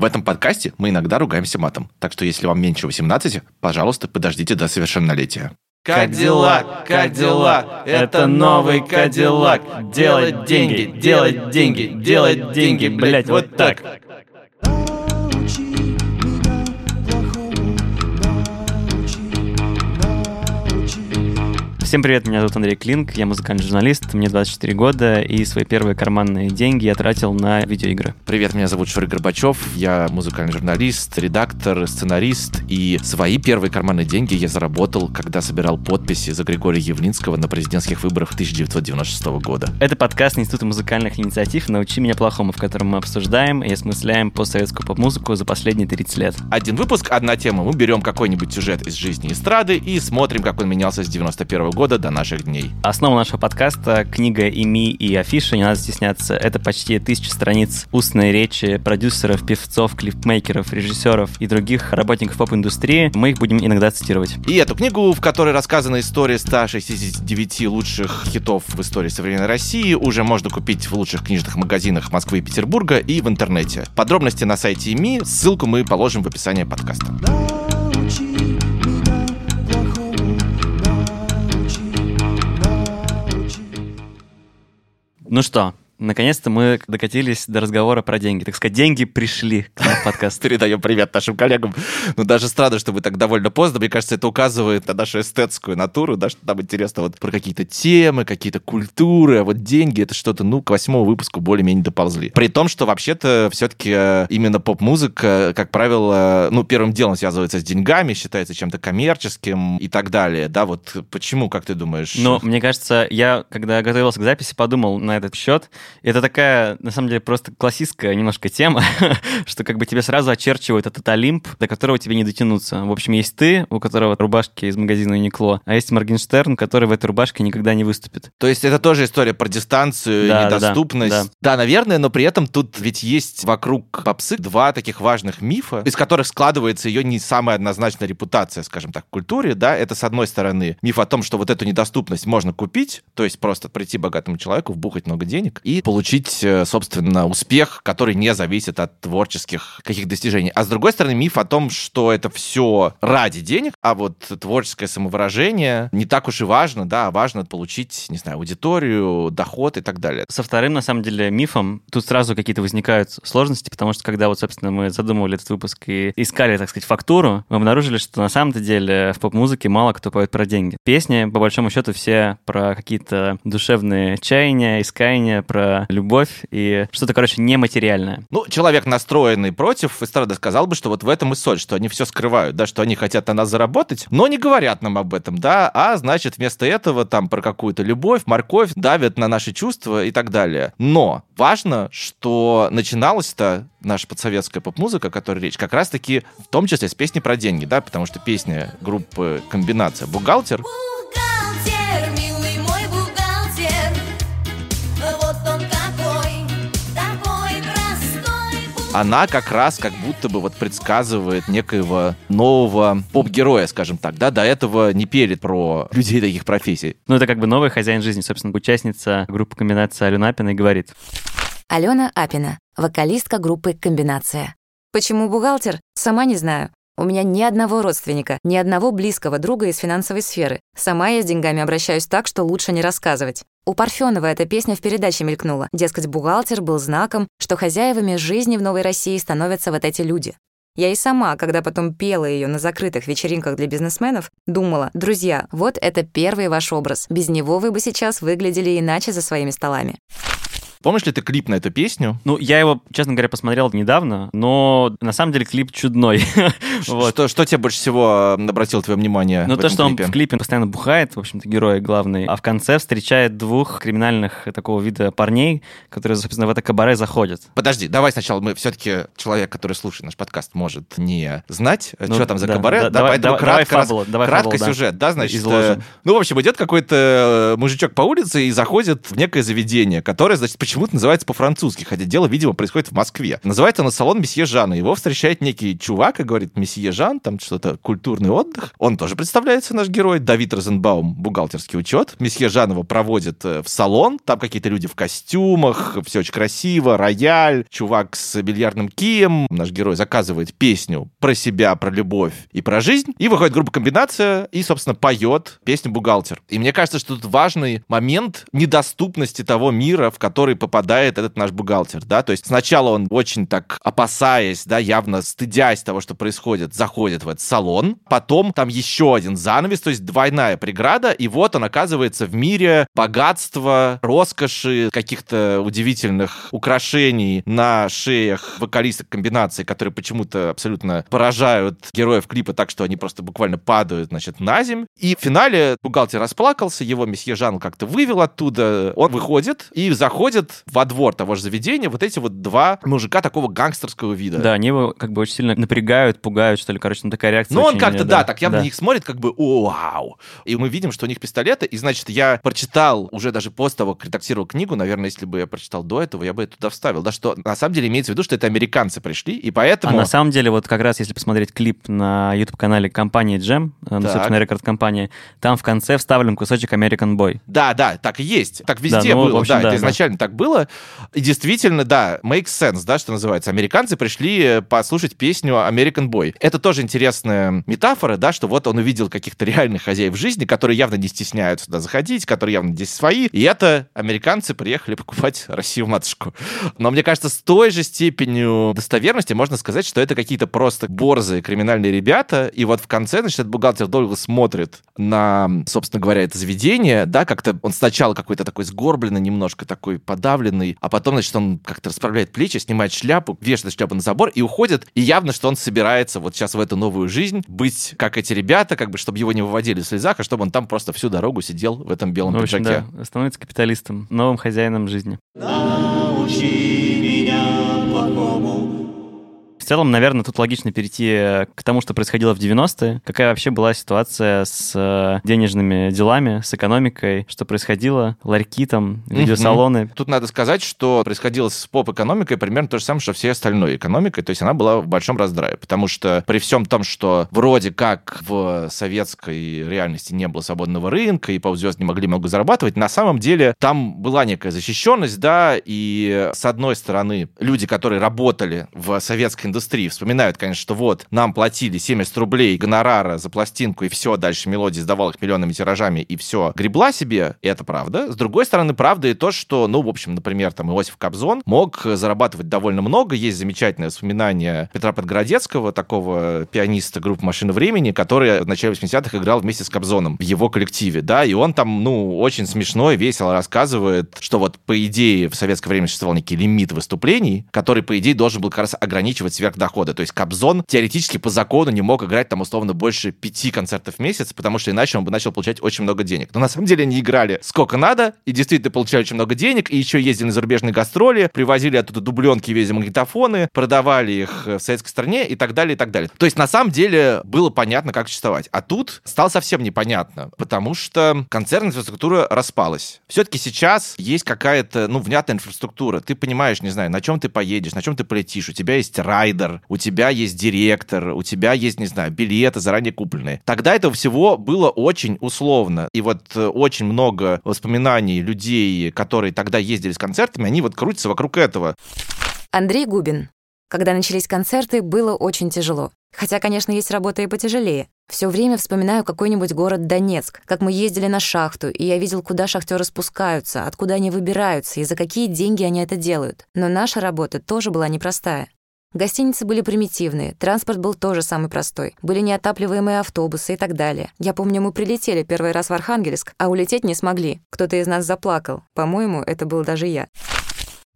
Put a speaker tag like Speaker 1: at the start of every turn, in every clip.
Speaker 1: В этом подкасте мы иногда ругаемся матом, так что если вам меньше 18, пожалуйста, подождите до совершеннолетия.
Speaker 2: Кадиллак, Кадиллак, это новый Кадиллак. Делать деньги, делать деньги, делать деньги, блять, вот так.
Speaker 3: Всем привет, меня зовут Андрей Клинк, я музыкальный журналист, мне 24 года, и свои первые карманные деньги я тратил на видеоигры.
Speaker 1: Привет, меня зовут Шурик Горбачев, я музыкальный журналист, редактор, сценарист, и свои первые карманные деньги я заработал, когда собирал подписи за Григория Явлинского на президентских выборах 1996 года.
Speaker 3: Это подкаст Института музыкальных инициатив «Научи меня плохому», в котором мы обсуждаем и осмысляем постсоветскую поп-музыку за последние 30 лет.
Speaker 1: Один выпуск, одна тема. Мы берем какой-нибудь сюжет из жизни эстрады и смотрим, как он менялся с 91 года до наших дней.
Speaker 3: Основа нашего подкаста — книга ИМИ и афиши, не надо стесняться. Это почти тысяча страниц устной речи продюсеров, певцов, клипмейкеров, режиссеров и других работников поп-индустрии. Мы их будем иногда цитировать.
Speaker 1: И эту книгу, в которой рассказана история 169 лучших хитов в истории современной России, уже можно купить в лучших книжных магазинах Москвы и Петербурга и в интернете. Подробности на сайте ИМИ, ссылку мы положим в описании подкаста.
Speaker 3: Ну что, Наконец-то мы докатились до разговора про деньги. Так сказать, деньги пришли к нам в подкаст.
Speaker 1: Передаем привет нашим коллегам. Ну, даже странно, что вы так довольно поздно. Мне кажется, это указывает на нашу эстетскую натуру, да, что нам интересно вот про какие-то темы, какие-то культуры, а вот деньги — это что-то, ну, к восьмому выпуску более-менее доползли. При том, что вообще-то все-таки э, именно поп-музыка, как правило, ну, первым делом связывается с деньгами, считается чем-то коммерческим и так далее, да, вот почему, как ты думаешь?
Speaker 3: Ну, мне кажется, я, когда готовился к записи, подумал на этот счет, это такая, на самом деле, просто классическая немножко тема, что как бы тебе сразу очерчивают этот Олимп, до которого тебе не дотянуться. В общем, есть ты, у которого рубашки из магазина Uniqlo, а есть Моргенштерн, который в этой рубашке никогда не выступит.
Speaker 1: То есть это тоже история про дистанцию, да, недоступность. Да, да. да, наверное, но при этом тут ведь есть вокруг попсы два таких важных мифа, из которых складывается ее не самая однозначная репутация, скажем так, в культуре, да, это с одной стороны миф о том, что вот эту недоступность можно купить, то есть просто прийти богатому человеку, вбухать много денег, и получить, э, собственно, успех, который не зависит от творческих каких достижений. А с другой стороны, миф о том, что это все ради денег, а вот творческое самовыражение не так уж и важно, да, а важно получить, не знаю, аудиторию, доход и так далее.
Speaker 3: Со вторым, на самом деле, мифом тут сразу какие-то возникают сложности, потому что когда вот, собственно, мы задумывали этот выпуск и искали, так сказать, фактуру, мы обнаружили, что на самом-то деле в поп-музыке мало кто поет про деньги. Песни, по большому счету, все про какие-то душевные чаяния, искания, про любовь и что-то, короче, нематериальное.
Speaker 1: Ну, человек, настроенный против эстрады, сказал бы, что вот в этом и соль, что они все скрывают, да, что они хотят на нас заработать, но не говорят нам об этом, да, а значит, вместо этого там про какую-то любовь, морковь, давят на наши чувства и так далее. Но важно, что начиналось-то наша подсоветская поп-музыка, о которой речь, как раз-таки в том числе с песни про деньги, да, потому что песня группы «Комбинация» «Бухгалтер» она как раз как будто бы вот предсказывает некоего нового поп-героя, скажем так, да, до этого не перед про людей таких профессий.
Speaker 3: Ну, это как бы новый хозяин жизни, собственно, участница группы комбинации Алена Апина и говорит.
Speaker 4: Алена Апина, вокалистка группы «Комбинация». Почему бухгалтер? Сама не знаю. У меня ни одного родственника, ни одного близкого друга из финансовой сферы. Сама я с деньгами обращаюсь так, что лучше не рассказывать. У Парфенова эта песня в передаче мелькнула. Дескать, бухгалтер был знаком, что хозяевами жизни в Новой России становятся вот эти люди. Я и сама, когда потом пела ее на закрытых вечеринках для бизнесменов, думала, друзья, вот это первый ваш образ. Без него вы бы сейчас выглядели иначе за своими столами.
Speaker 1: Помнишь ли ты клип на эту песню?
Speaker 3: Ну, я его, честно говоря, посмотрел недавно, но на самом деле клип чудной.
Speaker 1: вот. что, что тебе больше всего обратило твое внимание
Speaker 3: Ну,
Speaker 1: то,
Speaker 3: что
Speaker 1: клипе?
Speaker 3: он в клипе постоянно бухает, в общем-то, герой главный, а в конце встречает двух криминальных такого вида парней, которые, собственно, в это кабаре заходят.
Speaker 1: Подожди, давай сначала мы все-таки человек, который слушает наш подкаст, может не знать, ну, что там за да, кабаре. Да, да, поэтому давай, кратко, давай фабулу, давай кратко фабулу, сюжет, да, значит. Изложим. Э, ну, в общем, идет какой-то мужичок по улице и заходит в некое заведение, которое, значит, почему-то называется по-французски, хотя дело, видимо, происходит в Москве. Называется на салон месье Жана. Его встречает некий чувак и говорит, месье Жан, там что-то культурный отдых. Он тоже представляется, наш герой, Давид Розенбаум, бухгалтерский учет. Месье Жан его проводит э, в салон, там какие-то люди в костюмах, все очень красиво, рояль, чувак с бильярдным кием. Наш герой заказывает песню про себя, про любовь и про жизнь. И выходит группа комбинация и, собственно, поет песню «Бухгалтер». И мне кажется, что тут важный момент недоступности того мира, в который попадает этот наш бухгалтер, да, то есть сначала он очень так опасаясь, да, явно стыдясь того, что происходит, заходит в этот салон, потом там еще один занавес, то есть двойная преграда, и вот он оказывается в мире богатства, роскоши, каких-то удивительных украшений на шеях вокалисток комбинации, которые почему-то абсолютно поражают героев клипа так, что они просто буквально падают, значит, на земь. И в финале бухгалтер расплакался, его месье Жан как-то вывел оттуда, он выходит и заходит во двор того же заведения вот эти вот два мужика такого гангстерского вида.
Speaker 3: Да, они его как бы очень сильно напрягают, пугают, что ли, короче, ну такая реакция.
Speaker 1: Ну, он как-то, да, да, так явно да. на них смотрит, как бы, вау. И мы видим, что у них пистолеты, и, значит, я прочитал уже даже после того, как редактировал книгу, наверное, если бы я прочитал до этого, я бы это туда вставил, да, что на самом деле имеется в виду, что это американцы пришли, и поэтому...
Speaker 3: А на самом деле, вот как раз если посмотреть клип на YouTube-канале компании Jam, э, ну, собственно, рекорд-компании, там в конце вставлен кусочек American Boy.
Speaker 1: Да, да, так и есть. Так везде да, ну, было, общем, да, да, это да. изначально так было. И действительно, да, makes sense, да, что называется. Американцы пришли э, послушать песню American Boy. Это тоже интересная метафора, да, что вот он увидел каких-то реальных хозяев жизни, которые явно не стесняются туда заходить, которые явно здесь свои, и это американцы приехали покупать Россию-матушку. Но мне кажется, с той же степенью достоверности можно сказать, что это какие-то просто борзые криминальные ребята, и вот в конце, значит, этот бухгалтер долго смотрит на, собственно говоря, это заведение, да, как-то он сначала какой-то такой сгорбленный, немножко такой подавленный, а потом, значит, он как-то расправляет плечи, снимает шляпу, вешает шляпу на забор и уходит, и явно, что он собирается вот сейчас в эту новую жизнь быть как эти ребята, как бы, чтобы его не выводили в слезах, а чтобы он там просто всю дорогу сидел в этом белом ну, общем, пиджаке.
Speaker 3: Да, становится капиталистом, новым хозяином жизни.
Speaker 2: Научи
Speaker 3: целом, наверное, тут логично перейти э, к тому, что происходило в 90-е. Какая вообще была ситуация с э, денежными делами, с экономикой, что происходило, ларьки там, видеосалоны.
Speaker 1: Тут надо сказать, что происходило с поп-экономикой примерно то же самое, что всей остальной экономикой. То есть она была в большом раздрае, потому что при всем том, что вроде как в советской реальности не было свободного рынка, и поп-звезды не могли много зарабатывать, на самом деле там была некая защищенность, да, и с одной стороны люди, которые работали в советской индустрии, индустрии вспоминают, конечно, что вот, нам платили 70 рублей гонорара за пластинку, и все, дальше мелодии сдавал их миллионными тиражами, и все, гребла себе, это правда. С другой стороны, правда и то, что, ну, в общем, например, там Иосиф Кобзон мог зарабатывать довольно много. Есть замечательное воспоминание Петра Подгородецкого, такого пианиста группы «Машина времени», который в начале 80-х играл вместе с Кобзоном в его коллективе, да, и он там, ну, очень смешно и весело рассказывает, что вот, по идее, в советское время существовал некий лимит выступлений, который, по идее, должен был как раз ограничивать сверх сверхдохода. То есть Кобзон теоретически по закону не мог играть там условно больше пяти концертов в месяц, потому что иначе он бы начал получать очень много денег. Но на самом деле они играли сколько надо, и действительно получали очень много денег, и еще ездили на зарубежные гастроли, привозили оттуда дубленки, везли магнитофоны, продавали их в советской стране и так далее, и так далее. То есть на самом деле было понятно, как существовать. А тут стало совсем непонятно, потому что концертная инфраструктура распалась. Все-таки сейчас есть какая-то, ну, внятная инфраструктура. Ты понимаешь, не знаю, на чем ты поедешь, на чем ты полетишь, у тебя есть райдер, райдер, у тебя есть директор, у тебя есть, не знаю, билеты заранее купленные. Тогда этого всего было очень условно. И вот э, очень много воспоминаний людей, которые тогда ездили с концертами, они вот крутятся вокруг этого.
Speaker 4: Андрей Губин. Когда начались концерты, было очень тяжело. Хотя, конечно, есть работа и потяжелее. Все время вспоминаю какой-нибудь город Донецк, как мы ездили на шахту, и я видел, куда шахтеры спускаются, откуда они выбираются и за какие деньги они это делают. Но наша работа тоже была непростая. Гостиницы были примитивные, транспорт был тоже самый простой. Были неотапливаемые автобусы и так далее. Я помню, мы прилетели первый раз в Архангельск, а улететь не смогли. Кто-то из нас заплакал. По-моему, это был даже я.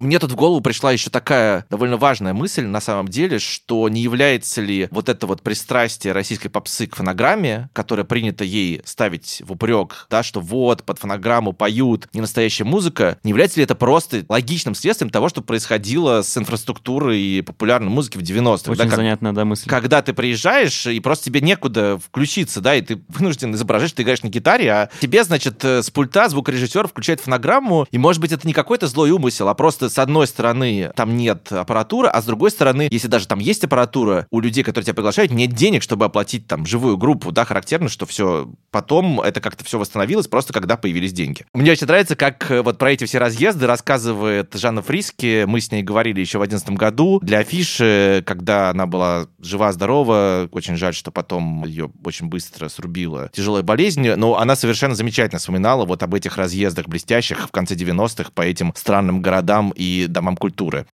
Speaker 1: Мне тут в голову пришла еще такая довольно важная мысль, на самом деле, что не является ли вот это вот пристрастие российской попсы к фонограмме, которое принято ей ставить в упрек, да, что вот, под фонограмму поют не настоящая музыка, не является ли это просто логичным следствием того, что происходило с инфраструктурой и популярной музыки в 90-х?
Speaker 3: Очень да, занятная, да, мысль.
Speaker 1: Когда ты приезжаешь, и просто тебе некуда включиться, да, и ты вынужден изображать, что ты играешь на гитаре, а тебе, значит, э, с пульта звукорежиссер включает фонограмму, и, может быть, это не какой-то злой умысел, а просто с одной стороны там нет аппаратуры, а с другой стороны, если даже там есть аппаратура, у людей, которые тебя приглашают, нет денег, чтобы оплатить там живую группу, да, характерно, что все потом это как-то все восстановилось просто когда появились деньги. Мне очень нравится, как э, вот про эти все разъезды рассказывает Жанна Фриски, мы с ней говорили еще в 2011 году, для афиши, когда она была жива-здорова, очень жаль, что потом ее очень быстро срубила тяжелая болезнь, но она совершенно замечательно вспоминала вот об этих разъездах блестящих в конце 90-х по этим странным городам и домам культуры.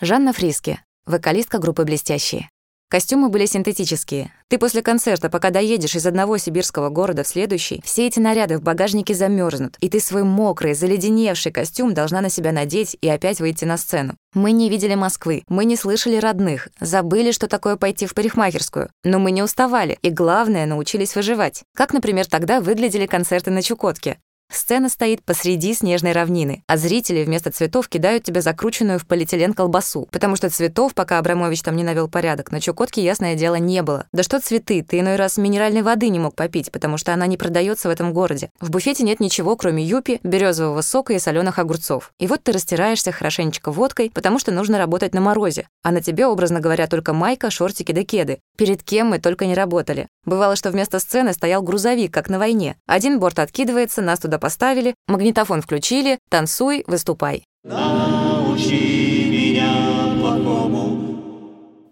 Speaker 4: Жанна Фриски, вокалистка группы «Блестящие». Костюмы были синтетические. Ты после концерта, пока доедешь из одного сибирского города в следующий, все эти наряды в багажнике замерзнут, и ты свой мокрый, заледеневший костюм должна на себя надеть и опять выйти на сцену. Мы не видели Москвы, мы не слышали родных, забыли, что такое пойти в парикмахерскую, но мы не уставали, и главное, научились выживать. Как, например, тогда выглядели концерты на Чукотке. Сцена стоит посреди снежной равнины, а зрители вместо цветов кидают тебе закрученную в полиэтилен колбасу, потому что цветов, пока Абрамович там не навел порядок, на Чукотке, ясное дело, не было. Да что цветы, ты иной раз минеральной воды не мог попить, потому что она не продается в этом городе. В буфете нет ничего, кроме юпи, березового сока и соленых огурцов. И вот ты растираешься хорошенечко водкой, потому что нужно работать на морозе, а на тебе, образно говоря, только майка, шортики да кеды. Перед кем мы только не работали. Бывало, что вместо сцены стоял грузовик, как на войне. Один борт откидывается, нас туда поставили, магнитофон включили, танцуй, выступай. Научи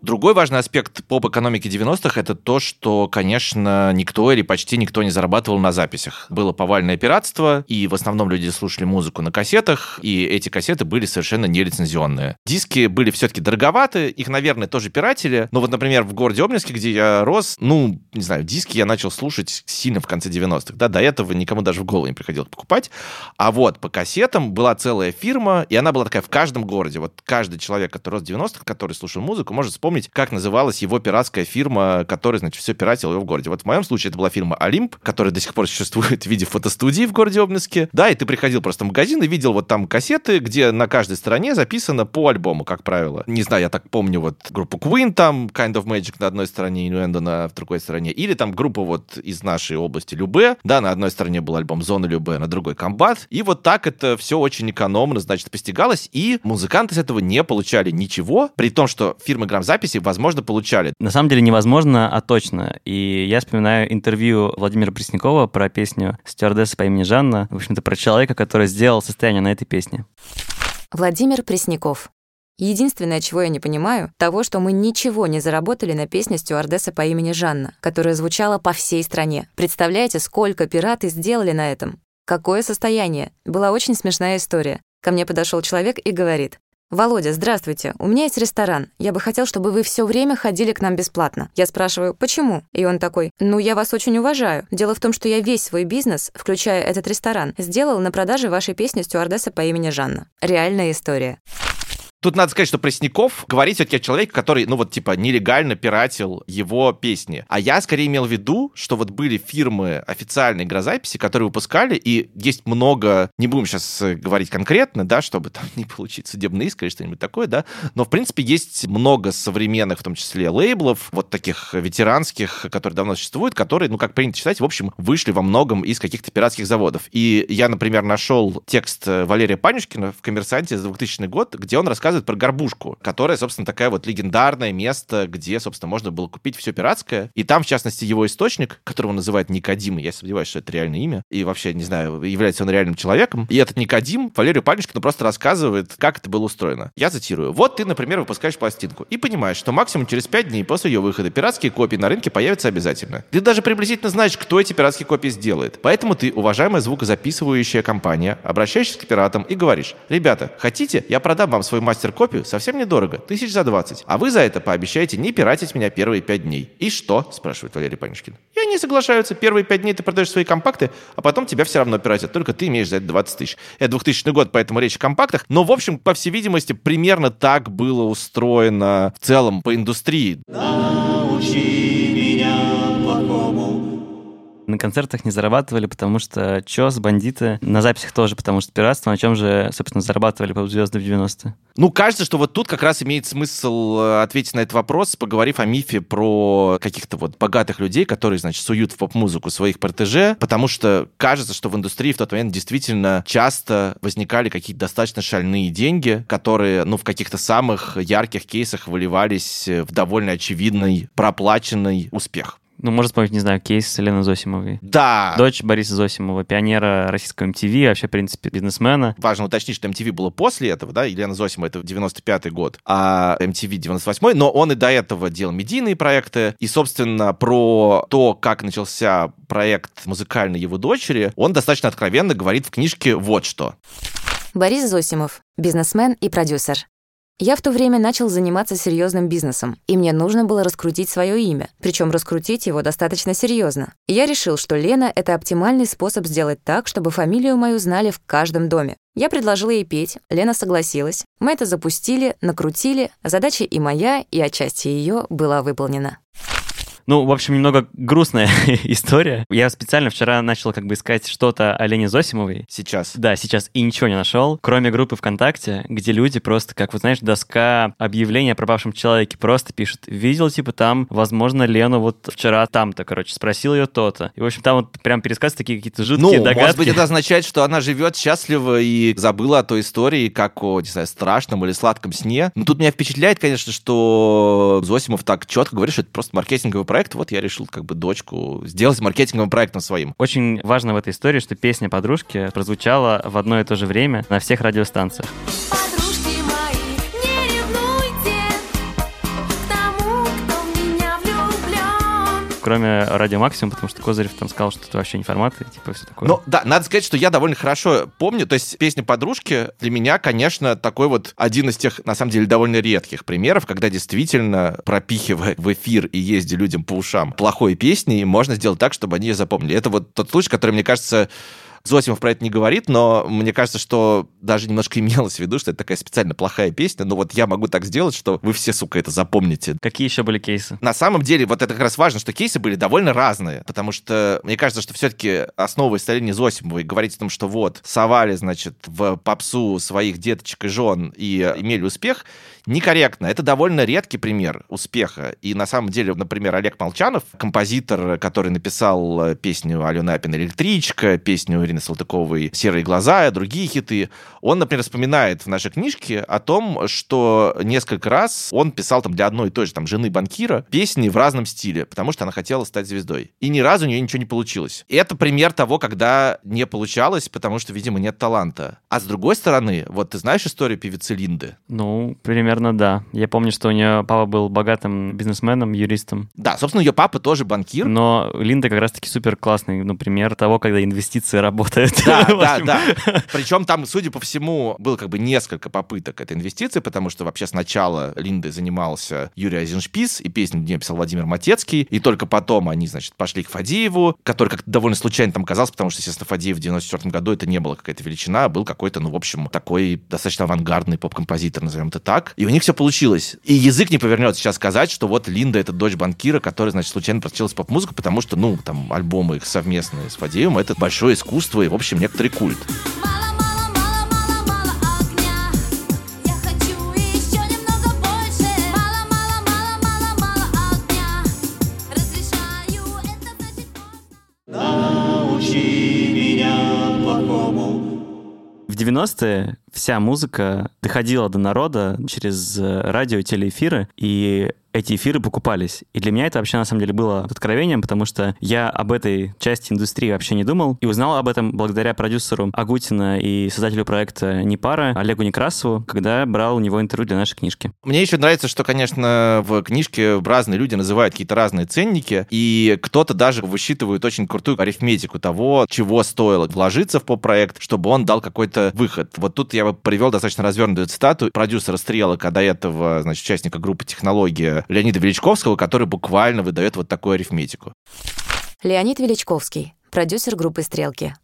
Speaker 1: Другой важный аспект поп-экономики 90-х это то, что, конечно, никто или почти никто не зарабатывал на записях. Было повальное пиратство, и в основном люди слушали музыку на кассетах, и эти кассеты были совершенно нелицензионные. Диски были все-таки дороговаты, их, наверное, тоже пиратели, но вот, например, в городе Обнинске, где я рос, ну, не знаю, диски я начал слушать сильно в конце 90-х, да, до этого никому даже в голову не приходилось покупать, а вот по кассетам была целая фирма, и она была такая в каждом городе. Вот каждый человек, который рос в 90-х, который слушал музыку, может вспомнить вспомнить, как называлась его пиратская фирма, которая, значит, все пиратила его в городе. Вот в моем случае это была фирма Олимп, которая до сих пор существует в виде фотостудии в городе Обнинске. Да, и ты приходил просто в магазин и видел вот там кассеты, где на каждой стороне записано по альбому, как правило. Не знаю, я так помню вот группу Queen там, Kind of Magic на одной стороне, Innuendo на другой стороне. Или там группа вот из нашей области Любе, да, на одной стороне был альбом Зона Любе, на другой Комбат. И вот так это все очень экономно, значит, постигалось, и музыканты с этого не получали ничего, при том, что фирмы грамзаписи записи, возможно, получали.
Speaker 3: На самом деле невозможно, а точно. И я вспоминаю интервью Владимира Преснякова про песню «Стюардесса по имени Жанна». В общем-то, про человека, который сделал состояние на этой песне.
Speaker 4: Владимир Пресняков. Единственное, чего я не понимаю, того, что мы ничего не заработали на песне стюардессы по имени Жанна, которая звучала по всей стране. Представляете, сколько пираты сделали на этом? Какое состояние? Была очень смешная история. Ко мне подошел человек и говорит, «Володя, здравствуйте. У меня есть ресторан. Я бы хотел, чтобы вы все время ходили к нам бесплатно». Я спрашиваю, почему? И он такой, «Ну, я вас очень уважаю. Дело в том, что я весь свой бизнес, включая этот ресторан, сделал на продаже вашей песни стюардесса по имени Жанна». Реальная история.
Speaker 1: Тут надо сказать, что Пресняков говорит все-таки о человеке, который, ну вот, типа, нелегально пиратил его песни. А я скорее имел в виду, что вот были фирмы официальной игрозаписи, которые выпускали, и есть много, не будем сейчас э, говорить конкретно, да, чтобы там не получить судебный иск или что-нибудь такое, да, но, в принципе, есть много современных, в том числе, лейблов, вот таких ветеранских, которые давно существуют, которые, ну, как принято считать, в общем, вышли во многом из каких-то пиратских заводов. И я, например, нашел текст э, Валерия Панюшкина в «Коммерсанте» за 2000 год, где он рассказывает рассказывает про горбушку, которая, собственно, такая вот легендарное место, где, собственно, можно было купить все пиратское. И там, в частности, его источник, которого называют Никодим, я сомневаюсь, что это реальное имя, и вообще, не знаю, является он реальным человеком. И этот Никодим Валерию Панюшкину просто рассказывает, как это было устроено. Я цитирую. Вот ты, например, выпускаешь пластинку и понимаешь, что максимум через 5 дней после ее выхода пиратские копии на рынке появятся обязательно. Ты даже приблизительно знаешь, кто эти пиратские копии сделает. Поэтому ты, уважаемая звукозаписывающая компания, обращаешься к пиратам и говоришь, ребята, хотите, я продам вам свой мастер мастер-копию совсем недорого, тысяч за 20. А вы за это пообещаете не пиратить меня первые пять дней. И что? спрашивает Валерий Панюшкин. И они соглашаются. Первые пять дней ты продаешь свои компакты, а потом тебя все равно пиратят. Только ты имеешь за это 20 тысяч. Это 2000 год, поэтому речь о компактах. Но, в общем, по всей видимости, примерно так было устроено в целом по индустрии. Научи
Speaker 3: на концертах не зарабатывали, потому что чёс, бандиты, на записях тоже, потому что пиратство, на чем же, собственно, зарабатывали поп-звезды в 90-е?
Speaker 1: Ну, кажется, что вот тут как раз имеет смысл э, ответить на этот вопрос, поговорив о мифе про каких-то вот богатых людей, которые, значит, суют в поп-музыку своих протеже, потому что кажется, что в индустрии в тот момент действительно часто возникали какие-то достаточно шальные деньги, которые, ну, в каких-то самых ярких кейсах выливались в довольно очевидный проплаченный успех.
Speaker 3: Ну, можно вспомнить, не знаю, кейс с Еленой Зосимовой.
Speaker 1: Да.
Speaker 3: Дочь Бориса Зосимова, пионера российского MTV, вообще, в принципе, бизнесмена.
Speaker 1: Важно уточнить, что MTV было после этого, да, Елена Зосимова это 95-й год, а MTV 98-й, но он и до этого делал медийные проекты, и, собственно, про то, как начался проект музыкальный его дочери, он достаточно откровенно говорит в книжке вот что.
Speaker 4: Борис Зосимов, бизнесмен и продюсер. Я в то время начал заниматься серьезным бизнесом, и мне нужно было раскрутить свое имя, причем раскрутить его достаточно серьезно. я решил, что Лена — это оптимальный способ сделать так, чтобы фамилию мою знали в каждом доме. Я предложила ей петь, Лена согласилась. Мы это запустили, накрутили, задача и моя, и отчасти ее была выполнена.
Speaker 3: Ну, в общем, немного грустная история. Я специально вчера начал как бы искать что-то о Лене Зосимовой.
Speaker 1: Сейчас?
Speaker 3: Да, сейчас. И ничего не нашел, кроме группы ВКонтакте, где люди просто, как вот знаешь, доска объявления о пропавшем человеке просто пишут. Видел, типа, там, возможно, Лену вот вчера там-то, короче, спросил ее то-то. И, в общем, там вот прям пересказ такие какие-то жуткие
Speaker 1: ну,
Speaker 3: догадки.
Speaker 1: может быть, это означает, что она живет счастливо и забыла о той истории, как о, не знаю, страшном или сладком сне. Но тут меня впечатляет, конечно, что Зосимов так четко говорит, что это просто маркетинговый проект, проект, вот я решил как бы дочку сделать маркетинговым проектом своим.
Speaker 3: Очень важно в этой истории, что песня подружки прозвучала в одно и то же время на всех радиостанциях. Кроме радио Максимум, потому что Козырев там сказал, что это вообще не формат, и типа все такое.
Speaker 1: Ну, да, надо сказать, что я довольно хорошо помню, то есть песня «Подружки» для меня, конечно, такой вот один из тех, на самом деле, довольно редких примеров, когда действительно, пропихивая в эфир и езди людям по ушам плохой песни, можно сделать так, чтобы они ее запомнили. Это вот тот случай, который, мне кажется, Зосимов про это не говорит, но мне кажется, что даже немножко имелось в виду, что это такая специально плохая песня, но вот я могу так сделать, что вы все, сука, это запомните.
Speaker 3: Какие еще были кейсы?
Speaker 1: На самом деле, вот это как раз важно, что кейсы были довольно разные, потому что мне кажется, что все-таки основой Сталини Зосимовой говорить о том, что вот, совали, значит, в попсу своих деточек и жен и имели успех, некорректно. Это довольно редкий пример успеха. И на самом деле, например, Олег Молчанов, композитор, который написал песню Алены Апин «Электричка», песню Ирины Салтыковой «Серые глаза» и другие хиты, он, например, вспоминает в нашей книжке о том, что несколько раз он писал там для одной и той же там жены банкира песни в разном стиле, потому что она хотела стать звездой. И ни разу у нее ничего не получилось. И это пример того, когда не получалось, потому что, видимо, нет таланта. А с другой стороны, вот ты знаешь историю певицы Линды?
Speaker 3: Ну, примерно да. Я помню, что у нее папа был богатым бизнесменом, юристом.
Speaker 1: Да, собственно, ее папа тоже банкир.
Speaker 3: Но Линда как раз-таки супер классный, ну, пример того, когда инвестиции работают.
Speaker 1: Да, да, да. Причем там, судя по всему, было как бы несколько попыток этой инвестиции, потому что вообще сначала Линдой занимался Юрий Азиншпис, и песню мне писал Владимир Матецкий, и только потом они, значит, пошли к Фадееву, который как-то довольно случайно там оказался, потому что, естественно, Фадеев в 94 году это не было какая-то величина, а был какой-то, ну, в общем, такой достаточно авангардный поп-композитор, назовем это так. И у них все получилось. И язык не повернется сейчас сказать, что вот Линда — это дочь банкира, которая, значит, случайно прочилась поп-музыку, потому что, ну, там, альбомы их совместные с Фадеевым — это большое искусство и, в общем, некоторый культ.
Speaker 3: В 90-е вся музыка доходила до народа через э, радио, телеэфиры, и эти эфиры покупались. И для меня это вообще на самом деле было откровением, потому что я об этой части индустрии вообще не думал и узнал об этом благодаря продюсеру Агутина и создателю проекта «Непара» Олегу Некрасову, когда брал у него интервью для нашей книжки.
Speaker 1: Мне еще нравится, что, конечно, в книжке разные люди называют какие-то разные ценники, и кто-то даже высчитывает очень крутую арифметику того, чего стоило вложиться в поп-проект, чтобы он дал какой-то выход. Вот тут я бы привел достаточно развернутую цитату продюсера «Стрелок», а до этого, значит, участника группы «Технология» Леонида Величковского, который буквально выдает вот такую арифметику.
Speaker 4: Леонид Величковский, продюсер группы «Стрелки».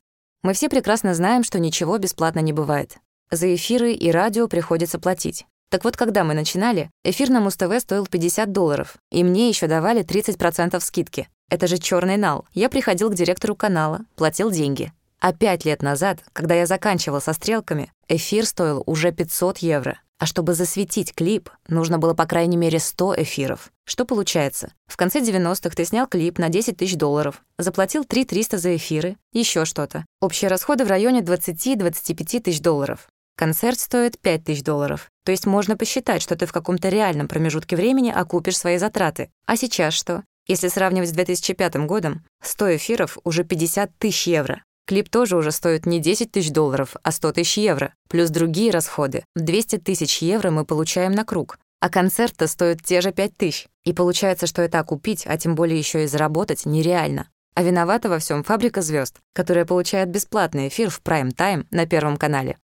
Speaker 4: Мы все прекрасно знаем, что ничего бесплатно не бывает. За эфиры и радио приходится платить. Так вот, когда мы начинали, эфир на Муз-ТВ стоил 50 долларов, и мне еще давали 30% скидки. Это же черный нал. Я приходил к директору канала, платил деньги. А пять лет назад, когда я заканчивал со стрелками, эфир стоил уже 500 евро. А чтобы засветить клип, нужно было по крайней мере 100 эфиров. Что получается? В конце 90-х ты снял клип на 10 тысяч долларов, заплатил 3 300 за эфиры, еще что-то. Общие расходы в районе 20-25 тысяч долларов. Концерт стоит 5 тысяч долларов. То есть можно посчитать, что ты в каком-то реальном промежутке времени окупишь свои затраты. А сейчас что? Если сравнивать с 2005 годом, 100 эфиров уже 50 тысяч евро. Клип тоже уже стоит не 10 тысяч долларов, а 100 тысяч евро. Плюс другие расходы. 200 тысяч евро мы получаем на круг. А концерт-то стоит те же 5 тысяч. И получается, что это окупить, а тем более еще и заработать, нереально. А виновата во всем фабрика звезд, которая получает бесплатный эфир в прайм-тайм на Первом канале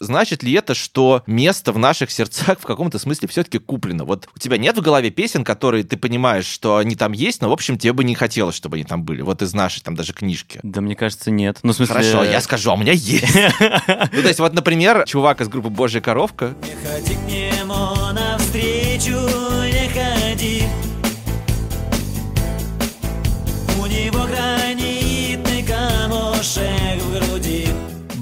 Speaker 1: значит ли это, что место в наших сердцах в каком-то смысле все-таки куплено? Вот у тебя нет в голове песен, которые ты понимаешь, что они там есть, но, в общем, тебе бы не хотелось, чтобы они там были. Вот из нашей там даже книжки.
Speaker 3: Да, мне кажется, нет. Ну, в смысле...
Speaker 1: Хорошо, я скажу, а у меня есть. Ну, то есть, вот, например, чувак из группы «Божья коровка». Не ходи к нему навстречу,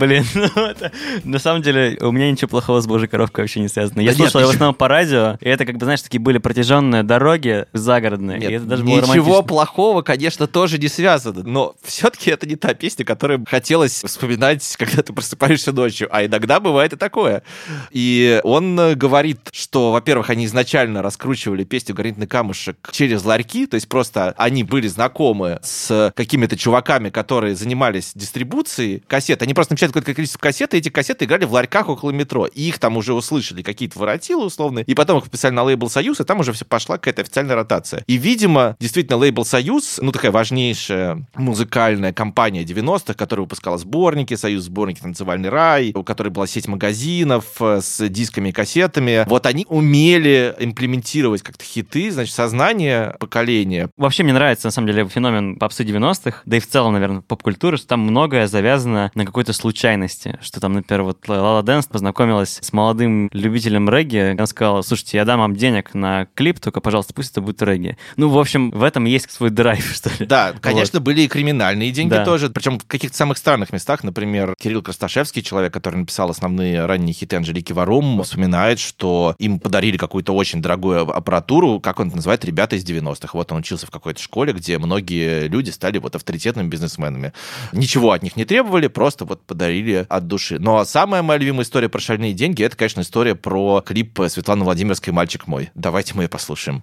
Speaker 3: Блин, ну это... На самом деле, у меня ничего плохого с Божьей коровкой вообще не связано. Я да слушал его в основном по радио, и это, как бы, знаешь, такие были протяженные дороги загородные.
Speaker 1: Нет,
Speaker 3: и
Speaker 1: это даже ничего плохого, конечно, тоже не связано, но все-таки это не та песня, которую хотелось вспоминать, когда ты просыпаешься ночью, а иногда бывает и такое. И он говорит, что, во-первых, они изначально раскручивали песню «Гранитный камушек» через ларьки, то есть просто они были знакомы с какими-то чуваками, которые занимались дистрибуцией кассет. Они просто напечатали какое-то количество кассет, и эти кассеты играли в ларьках около метро. И их там уже услышали какие-то воротилы условные, и потом их вписали на лейбл «Союз», и там уже все пошла какая-то официальная ротация. И, видимо, действительно, лейбл «Союз», ну, такая важнейшая музыкальная компания 90-х, которая выпускала сборники, «Союз сборники «Танцевальный рай», у которой была сеть магазинов э, с дисками и кассетами. Вот они умели имплементировать как-то хиты, значит, сознание поколения.
Speaker 3: Вообще мне нравится, на самом деле, феномен попсы 90-х, да и в целом, наверное, поп-культуры, что там многое завязано на какой-то случай случайности, что там, например, вот Лада Дэнс познакомилась с молодым любителем регги, она сказала, слушайте, я дам вам денег на клип, только, пожалуйста, пусть это будет регги. Ну, в общем, в этом есть свой драйв, что ли.
Speaker 1: Да, конечно, вот. были и криминальные деньги да. тоже, причем в каких-то самых странных местах, например, Кирилл Красташевский, человек, который написал основные ранние хиты Анжелики Варум, вспоминает, что им подарили какую-то очень дорогую аппаратуру, как он это называет, ребята из 90-х. Вот он учился в какой-то школе, где многие люди стали вот авторитетными бизнесменами. Ничего от них не требовали, просто вот подарили подарили от души. Но самая моя любимая история про шальные деньги, это, конечно, история про клип Светланы Владимирской «Мальчик мой». Давайте мы ее послушаем.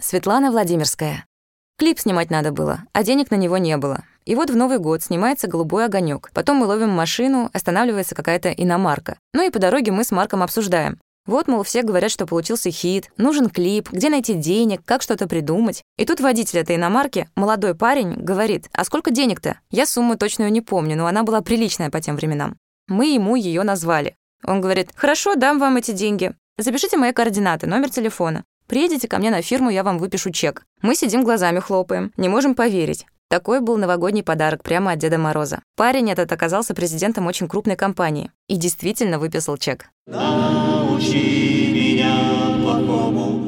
Speaker 4: Светлана Владимирская. Клип снимать надо было, а денег на него не было. И вот в Новый год снимается «Голубой огонек. Потом мы ловим машину, останавливается какая-то иномарка. Ну и по дороге мы с Марком обсуждаем. Вот, мол, все говорят, что получился хит, нужен клип, где найти денег, как что-то придумать. И тут водитель этой иномарки, молодой парень, говорит, а сколько денег-то? Я сумму точную не помню, но она была приличная по тем временам. Мы ему ее назвали. Он говорит, хорошо, дам вам эти деньги. Запишите мои координаты, номер телефона. Приедете ко мне на фирму, я вам выпишу чек. Мы сидим глазами хлопаем, не можем поверить. Такой был новогодний подарок прямо от Деда Мороза. Парень этот оказался президентом очень крупной компании и действительно выписал чек. Научи меня
Speaker 1: плохому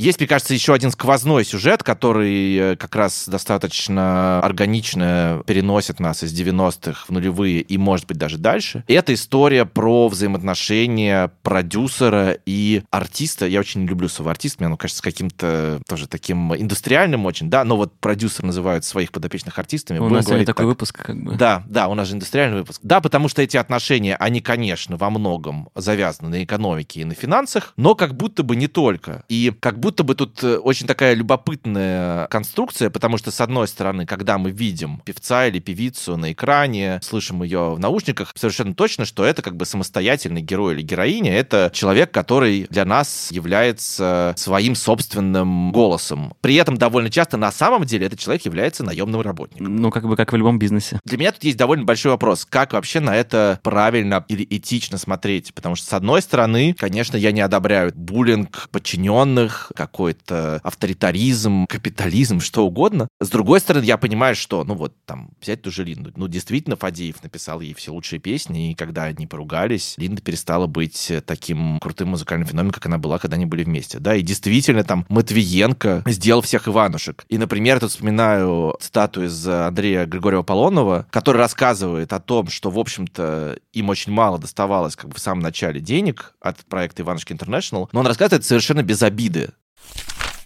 Speaker 1: есть, мне кажется, еще один сквозной сюжет, который э, как раз достаточно органично переносит нас из 90-х в нулевые и, может быть, даже дальше. Это история про взаимоотношения продюсера и артиста. Я очень люблю слово артист, мне оно кажется каким-то тоже таким индустриальным очень, да, но вот продюсер называют своих подопечных артистами.
Speaker 3: У нас сегодня такой так. выпуск, как бы.
Speaker 1: Да, да, у нас же индустриальный выпуск. Да, потому что эти отношения, они, конечно, во многом завязаны на экономике и на финансах, но как будто бы не только. И как будто будто бы тут э, очень такая любопытная конструкция, потому что, с одной стороны, когда мы видим певца или певицу на экране, слышим ее в наушниках, совершенно точно, что это как бы самостоятельный герой или героиня, это человек, который для нас является своим собственным голосом. При этом довольно часто на самом деле этот человек является наемным работником.
Speaker 3: Ну, как бы как в любом бизнесе.
Speaker 1: Для меня тут есть довольно большой вопрос, как вообще на это правильно или этично смотреть, потому что, с одной стороны, конечно, я не одобряю буллинг подчиненных, какой-то авторитаризм, капитализм, что угодно. С другой стороны, я понимаю, что, ну вот, там, взять ту же Линду. Ну, действительно, Фадеев написал ей все лучшие песни, и когда они поругались, Линда перестала быть таким крутым музыкальным феноменом, как она была, когда они были вместе. Да, и действительно, там, Матвиенко сделал всех Иванушек. И, например, тут вспоминаю цитату из Андрея Григорьева Полонова, который рассказывает о том, что, в общем-то, им очень мало доставалось как бы в самом начале денег от проекта Иванушки Интернешнл, но он рассказывает совершенно без обиды.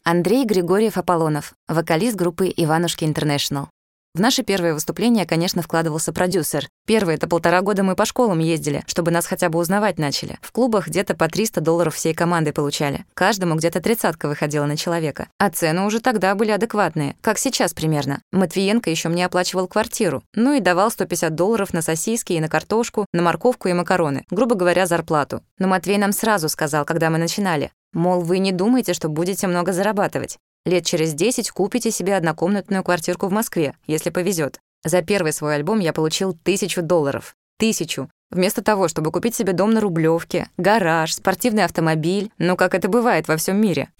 Speaker 4: Андрей Григорьев Аполлонов, вокалист группы Иванушки Интернешнл. В наше первое выступление, конечно, вкладывался продюсер. Первые это полтора года мы по школам ездили, чтобы нас хотя бы узнавать начали. В клубах где-то по 300 долларов всей командой получали. Каждому где-то тридцатка выходила на человека. А цены уже тогда были адекватные, как сейчас примерно. Матвиенко еще мне оплачивал квартиру. Ну и давал 150 долларов на сосиски и на картошку, на морковку и макароны. Грубо говоря, зарплату. Но Матвей нам сразу сказал, когда мы начинали. Мол, вы не думайте, что будете много зарабатывать. Лет через 10 купите себе однокомнатную квартирку в Москве, если повезет. За первый свой альбом я получил тысячу долларов. Тысячу. Вместо того, чтобы купить себе дом на Рублевке, гараж, спортивный автомобиль, ну как это бывает во всем мире.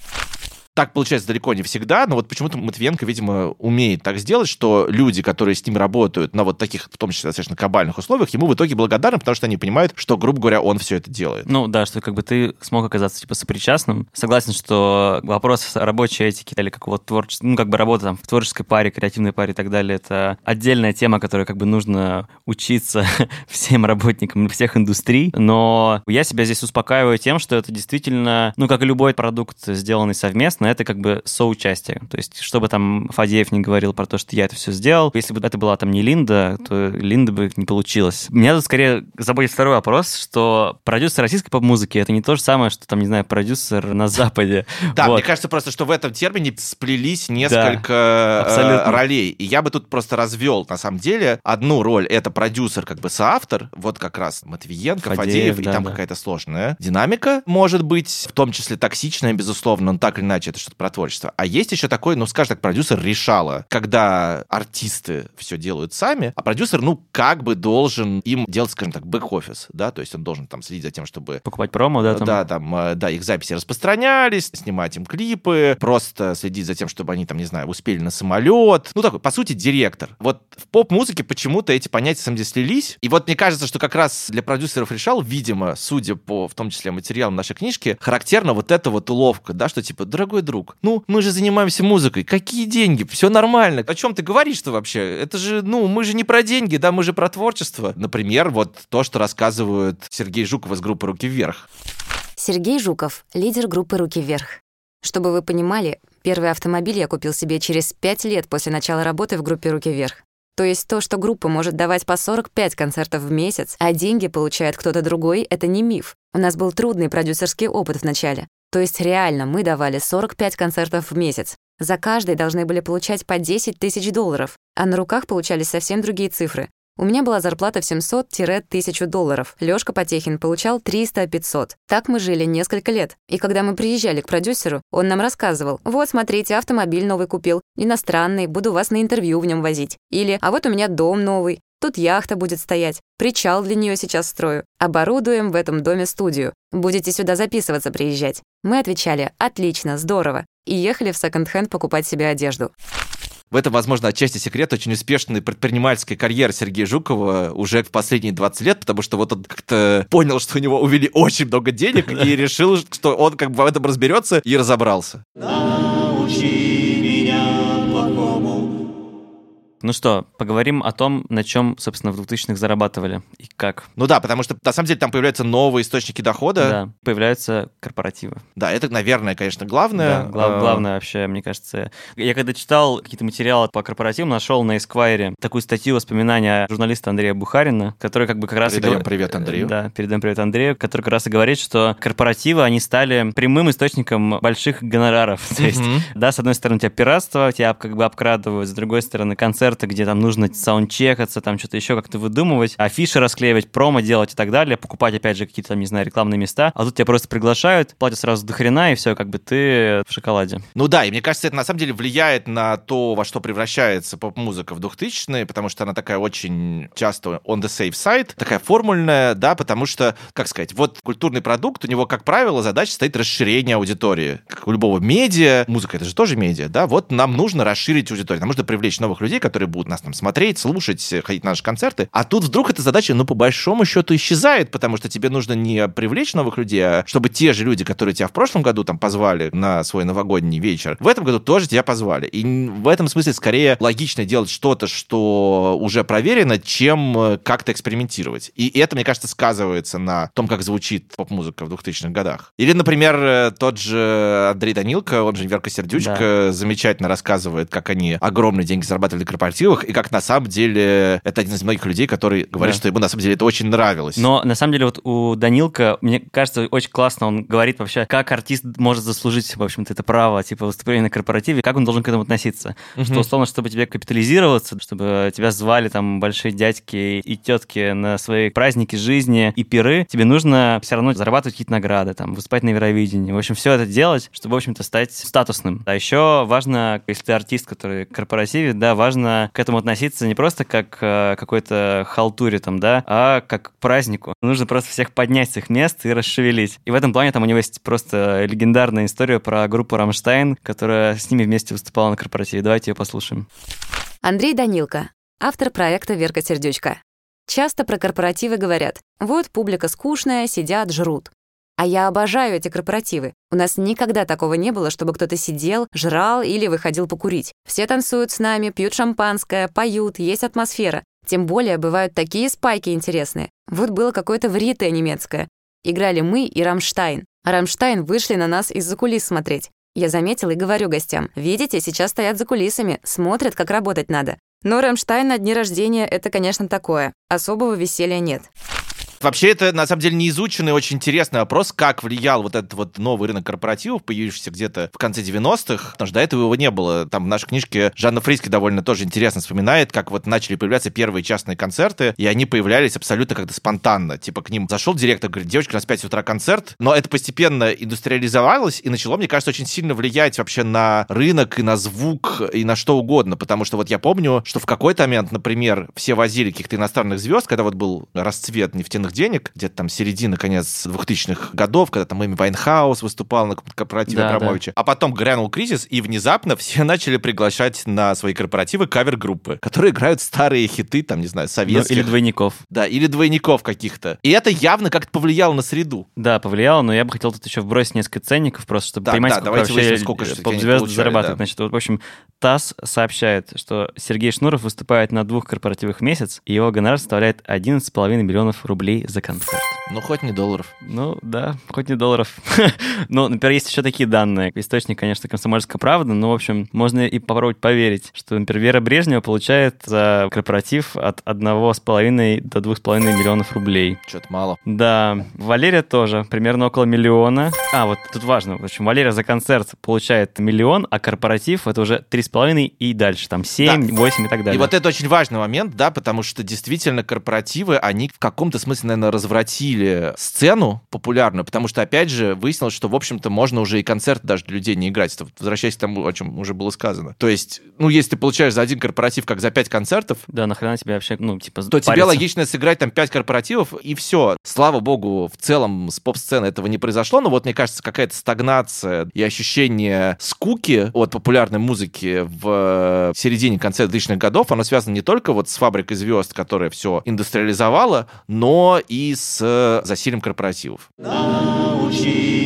Speaker 1: Так получается далеко не всегда, но вот почему-то Матвиенко, видимо, умеет так сделать, что люди, которые с ним работают на вот таких, в том числе, достаточно кабальных условиях, ему в итоге благодарны, потому что они понимают, что, грубо говоря, он все это делает.
Speaker 3: Ну да, что как бы ты смог оказаться типа сопричастным. Согласен, что вопрос рабочей этики или какого-то творчества, ну как бы работа там в творческой паре, креативной паре и так далее, это отдельная тема, которую как бы нужно учиться всем работникам всех индустрий. Но я себя здесь успокаиваю тем, что это действительно, ну как и любой продукт, сделанный совместно, но это как бы соучастие. То есть, чтобы там Фадеев не говорил про то, что я это все сделал, если бы это была там не Линда, то Линда бы не получилось. Меня тут скорее заботит второй вопрос, что продюсер российской поп-музыки это не то же самое, что там, не знаю, продюсер на Западе.
Speaker 1: Да, мне кажется просто, что в этом термине сплелись несколько э, ролей. И я бы тут просто развел, на самом деле, одну роль это продюсер, как бы соавтор, вот как раз Матвиенко, Фадеев, и там какая-то сложная динамика, может быть, в том числе токсичная, безусловно, но так или иначе это что-то про творчество. А есть еще такой, ну, скажем так, продюсер решала, когда артисты все делают сами, а продюсер, ну, как бы должен им делать, скажем так, бэк-офис, да, то есть он должен там следить за тем, чтобы...
Speaker 3: Покупать промо, да? Там...
Speaker 1: Да, там, э, да, их записи распространялись, снимать им клипы, просто следить за тем, чтобы они там, не знаю, успели на самолет. Ну, такой, по сути, директор. Вот в поп-музыке почему-то эти понятия сам слились. И вот мне кажется, что как раз для продюсеров решал, видимо, судя по, в том числе, материалам нашей книжки, характерна вот эта вот уловка, да, что типа, дорогой друг. Ну, мы же занимаемся музыкой. Какие деньги? Все нормально. О чем ты говоришь-то вообще? Это же, ну, мы же не про деньги, да, мы же про творчество. Например, вот то, что рассказывают Сергей Жуков из группы «Руки вверх».
Speaker 4: Сергей Жуков, лидер группы «Руки вверх». Чтобы вы понимали, первый автомобиль я купил себе через пять лет после начала работы в группе «Руки вверх». То есть то, что группа может давать по 45 концертов в месяц, а деньги получает кто-то другой, это не миф. У нас был трудный продюсерский опыт в начале. То есть реально мы давали 45 концертов в месяц. За каждый должны были получать по 10 тысяч долларов, а на руках получались совсем другие цифры. У меня была зарплата в 700-1000 долларов. Лёшка Потехин получал 300-500. Так мы жили несколько лет. И когда мы приезжали к продюсеру, он нам рассказывал, вот, смотрите, автомобиль новый купил, иностранный, буду вас на интервью в нем возить. Или, а вот у меня дом новый, Тут яхта будет стоять. Причал для нее сейчас строю. Оборудуем в этом доме студию. Будете сюда записываться приезжать. Мы отвечали «Отлично, здорово» и ехали в секонд-хенд покупать себе одежду.
Speaker 1: В этом, возможно, отчасти секрет очень успешной предпринимательской карьеры Сергея Жукова уже в последние 20 лет, потому что вот он как-то понял, что у него увели очень много денег и решил, что он как бы в этом разберется и разобрался. Научи
Speaker 3: Ну что, поговорим о том, на чем, собственно, в 2000-х зарабатывали и как.
Speaker 1: Ну да, потому что на самом деле там появляются новые источники дохода.
Speaker 3: Да, появляются корпоративы.
Speaker 1: Да, это, наверное, конечно, главное.
Speaker 3: Да, глав, а, главное вообще, мне кажется. Я когда читал какие-то материалы по корпоративам, нашел на Esquire такую статью воспоминания журналиста Андрея Бухарина, который как бы как раз...
Speaker 1: Передаем и... привет Андрею.
Speaker 3: Да, передаем привет Андрею, который как раз и говорит, что корпоративы, они стали прямым источником больших гонораров. То есть, да, с одной стороны, у тебя пиратство, тебя как бы обкрадывают, с другой стороны, концерты, где там нужно саундчекаться, там что-то еще как-то выдумывать, афиши расклеивать, промо делать и так далее, покупать, опять же, какие-то там, не знаю, рекламные места. А тут тебя просто приглашают, платят сразу до хрена, и все, как бы ты в шоколаде.
Speaker 1: Ну да, и мне кажется, это на самом деле влияет на то, во что превращается поп-музыка в 2000-е, потому что она такая очень часто on the safe side, такая формульная, да, потому что, как сказать, вот культурный продукт, у него, как правило, задача стоит расширение аудитории. Как у любого медиа, музыка это же тоже медиа, да, вот нам нужно расширить аудиторию, нам нужно привлечь новых людей, которые будут нас там смотреть, слушать, ходить на наши концерты. А тут вдруг эта задача, ну, по большому счету, исчезает, потому что тебе нужно не привлечь новых людей, а чтобы те же люди, которые тебя в прошлом году там позвали на свой новогодний вечер, в этом году тоже тебя позвали. И в этом смысле скорее логично делать что-то, что уже проверено, чем э, как-то экспериментировать. И это, мне кажется, сказывается на том, как звучит поп-музыка в 2000-х годах. Или, например, э, тот же Андрей Данилко, он же Верка Сердючка, да. замечательно рассказывает, как они огромные деньги зарабатывали в корпоративах, и как на самом деле это один из многих людей, который говорит, да. что ему на самом деле это очень нравилось.
Speaker 3: Но на самом деле вот у Данилка, мне кажется, очень классно он говорит вообще, как артист может заслужить, в общем-то, это право, типа, выступления на корпоративе, как он должен к этому относиться. Угу. Что, условно, чтобы тебе капитализироваться, чтобы тебя звали там большие дядьки и тетки на свои праздники жизни и пиры, тебе нужно все равно зарабатывать какие-то награды, там, выступать на Евровидении. В общем, все это делать, чтобы, в общем-то, стать статусным. А еще важно, если ты артист, который в корпоративе, да, важно к этому относиться не просто как э, какой-то халтуре там, да, а как к празднику. Нужно просто всех поднять с их мест и расшевелить. И в этом плане там у него есть просто легендарная история про группу «Рамштайн», которая с ними вместе выступала на корпоративе. Давайте ее послушаем.
Speaker 4: Андрей Данилко, автор проекта «Верка Сердючка». Часто про корпоративы говорят, вот публика скучная, сидят, жрут. А я обожаю эти корпоративы. У нас никогда такого не было, чтобы кто-то сидел, жрал или выходил покурить. Все танцуют с нами, пьют шампанское, поют, есть атмосфера. Тем более бывают такие спайки интересные. Вот было какое-то вритое немецкое. Играли мы и Рамштайн. А Рамштайн вышли на нас из-за кулис смотреть. Я заметила и говорю гостям, видите, сейчас стоят за кулисами, смотрят, как работать надо. Но Рамштайн на дне рождения — это, конечно, такое. Особого веселья нет.
Speaker 1: Вообще, это на самом деле неизученный, очень интересный вопрос, как влиял вот этот вот новый рынок корпоративов, появившийся где-то в конце 90-х, потому что до этого его не было. Там в нашей книжке Жанна Фриске довольно тоже интересно вспоминает, как вот начали появляться первые частные концерты, и они появлялись абсолютно как-то спонтанно. Типа к ним зашел директор, говорит, девочка, у нас 5 утра концерт, но это постепенно индустриализовалось и начало, мне кажется, очень сильно влиять вообще на рынок и на звук и на что угодно, потому что вот я помню, что в какой-то момент, например, все возили каких-то иностранных звезд, когда вот был расцвет нефтяных денег, где-то там середина, конец 2000-х годов, когда там Эми Вайнхаус выступал на корпоративе да, Абрамовича. Да. А потом грянул кризис, и внезапно все начали приглашать на свои корпоративы кавер-группы, которые играют старые хиты, там, не знаю, советских.
Speaker 3: Ну, или двойников.
Speaker 1: Да, или двойников каких-то. И это явно как-то повлияло на среду.
Speaker 3: Да, повлияло, но я бы хотел тут еще вбросить несколько ценников, просто чтобы
Speaker 1: да,
Speaker 3: понимать,
Speaker 1: да, сколько вообще сколько
Speaker 3: поп-звезды зарабатывают. Да. Значит, вот, в общем, ТАСС сообщает, что Сергей Шнуров выступает на двух корпоративах в месяц, и его гонорар составляет 11,5 миллионов рублей за концерт.
Speaker 1: Ну, хоть не долларов.
Speaker 3: Ну, да, хоть не долларов. ну, например, есть еще такие данные. Источник, конечно, «Комсомольская правда», но, в общем, можно и попробовать поверить, что, например, Вера Брежнева получает за корпоратив от 1,5 до 2,5 миллионов рублей.
Speaker 1: Что-то мало.
Speaker 3: Да. Валерия тоже, примерно около миллиона. А, вот тут важно, в общем, Валерия за концерт получает миллион, а корпоратив — это уже 3,5 и дальше, там 7, да. 8 и так далее.
Speaker 1: И вот это очень важный момент, да, потому что действительно корпоративы, они в каком-то смысле, наверное, развратили сцену популярную, потому что, опять же, выяснилось, что, в общем-то, можно уже и концерт даже для людей не играть. Это возвращаясь к тому, о чем уже было сказано. То есть, ну, если ты получаешь за один корпоратив как за пять концертов...
Speaker 3: Да, нахрена тебе вообще, ну, типа, То
Speaker 1: париться. тебе логично сыграть там пять корпоративов, и все. Слава богу, в целом с поп-сцены этого не произошло, но вот, мне кажется, какая-то стагнация и ощущение скуки от популярной музыки в середине, конце 2000-х годов, оно связано не только вот с фабрикой звезд, которая все индустриализовала, но и с э, засилием корпоративов. Научи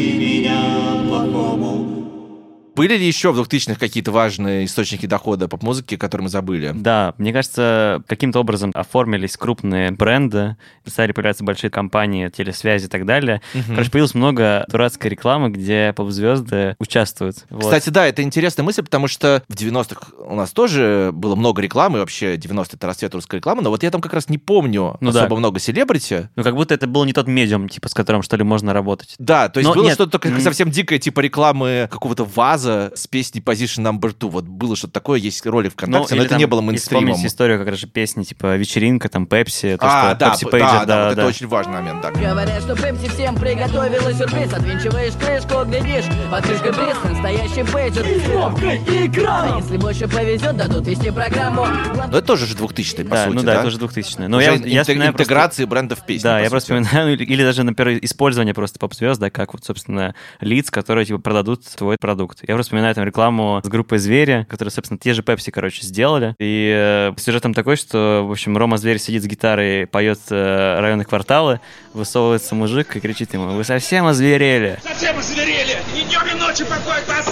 Speaker 1: Были ли еще в 2000-х какие-то важные источники дохода поп-музыки, которые мы забыли?
Speaker 3: Да, мне кажется, каким-то образом оформились крупные бренды, стали появляться большие компании, телесвязи и так далее. Угу. Короче, появилось много дурацкой рекламы, где поп-звезды участвуют.
Speaker 1: Кстати, вот. да, это интересная мысль, потому что в 90-х у нас тоже было много рекламы, вообще 90-е это расцвет русской рекламы, но вот я там как раз не помню ну, особо да. много селебрити.
Speaker 3: Ну, как будто это был не тот медиум, типа, с которым, что ли, можно работать.
Speaker 1: Да, то есть но было что-то совсем дикое, типа рекламы какого-то ваза с песней Position Number Two. Вот было что-то такое, есть ролик ВКонтакте, ну, но это там, не было мейнстримом.
Speaker 3: Вспомнить историю как раз же песни, типа вечеринка, там, Пепси,
Speaker 1: то, а, что да, Пепси Пейджер, да, да, да, вот да. это очень важный момент, да.
Speaker 2: Говорят, что Пепси всем приготовила сюрприз, отвинчиваешь крышку, глядишь, под крышкой бриз, настоящий пейджер. Кнопкой экрана. А если больше повезет, дадут вести программу.
Speaker 1: Но это тоже же 2000 по
Speaker 3: да,
Speaker 1: сути,
Speaker 3: ну
Speaker 1: да?
Speaker 3: да, это уже 2000 Но я, я
Speaker 1: интеграции просто... брендов песни.
Speaker 3: Да, я просто вспоминаю, или даже, например, использование просто поп-звезд, да, как вот, собственно, лиц, которые, типа, продадут твой продукт. Я вспоминаю там рекламу с группой «Звери», которые, собственно, те же Пепси, короче, сделали. И э, сюжет там такой, что, в общем, Рома Зверь сидит с гитарой, поет э, районные кварталы, высовывается мужик и кричит ему, вы совсем озверели?
Speaker 2: Совсем озверели! И днем, и ночью покой вас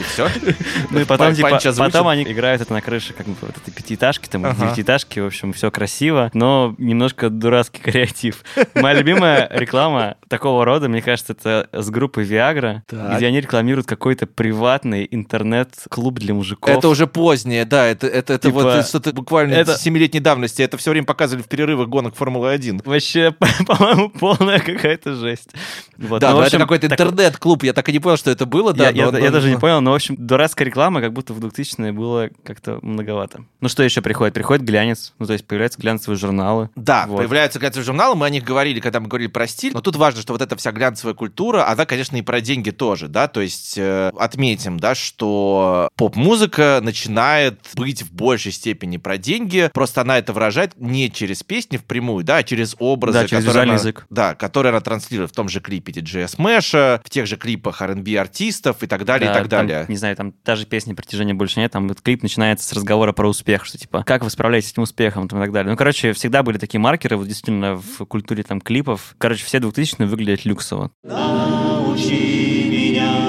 Speaker 1: И все.
Speaker 3: Ну и потом, типа, потом они играют это на крыше, как бы вот этой пятиэтажки, там, ага. девятиэтажки, в общем, все красиво, но немножко дурацкий креатив. Моя любимая реклама такого рода, мне кажется, это с группы Viagra, где они рекламируют какой-то приватный интернет-клуб для мужиков.
Speaker 1: Это уже позднее, да, это, это, это типа, вот что-то буквально это... семилетней давности, это все время показывали в перерывах гонок Формулы-1.
Speaker 3: Вообще, по-моему, полная какая-то жесть.
Speaker 1: Вот. Да, ну, но общем, это какой-то так... интернет-клуб, я так и не понял, что это было. Да,
Speaker 3: я,
Speaker 1: но,
Speaker 3: я, я даже не понял, но, в общем, дурацкая реклама как будто в 2000-е было как-то многовато. Ну, что еще приходит? Приходит глянец, ну, то есть появляются глянцевые журналы.
Speaker 1: Да, вот. появляются глянцевые журналы, мы о них говорили, когда мы говорили про стиль, но тут важно, что вот эта вся глянцевая культура, она, конечно, и про деньги тоже, да, то есть э, отметим, да, что поп-музыка начинает быть в большей степени про деньги, просто она это выражает не через песни впрямую, да, а через образы,
Speaker 3: да, через которые, она,
Speaker 1: язык. Да, которые она транслирует в том же клипе DJ Smash, в тех же клипах R&B артистов и так далее, да, и так
Speaker 3: там,
Speaker 1: далее
Speaker 3: не знаю, там даже песни «Притяжения больше нет», там вот клип начинается с разговора про успех, что типа, как вы справляетесь с этим успехом там, и так далее. Ну, короче, всегда были такие маркеры, вот действительно в культуре там клипов. Короче, все 2000-е выглядят люксово. Научи меня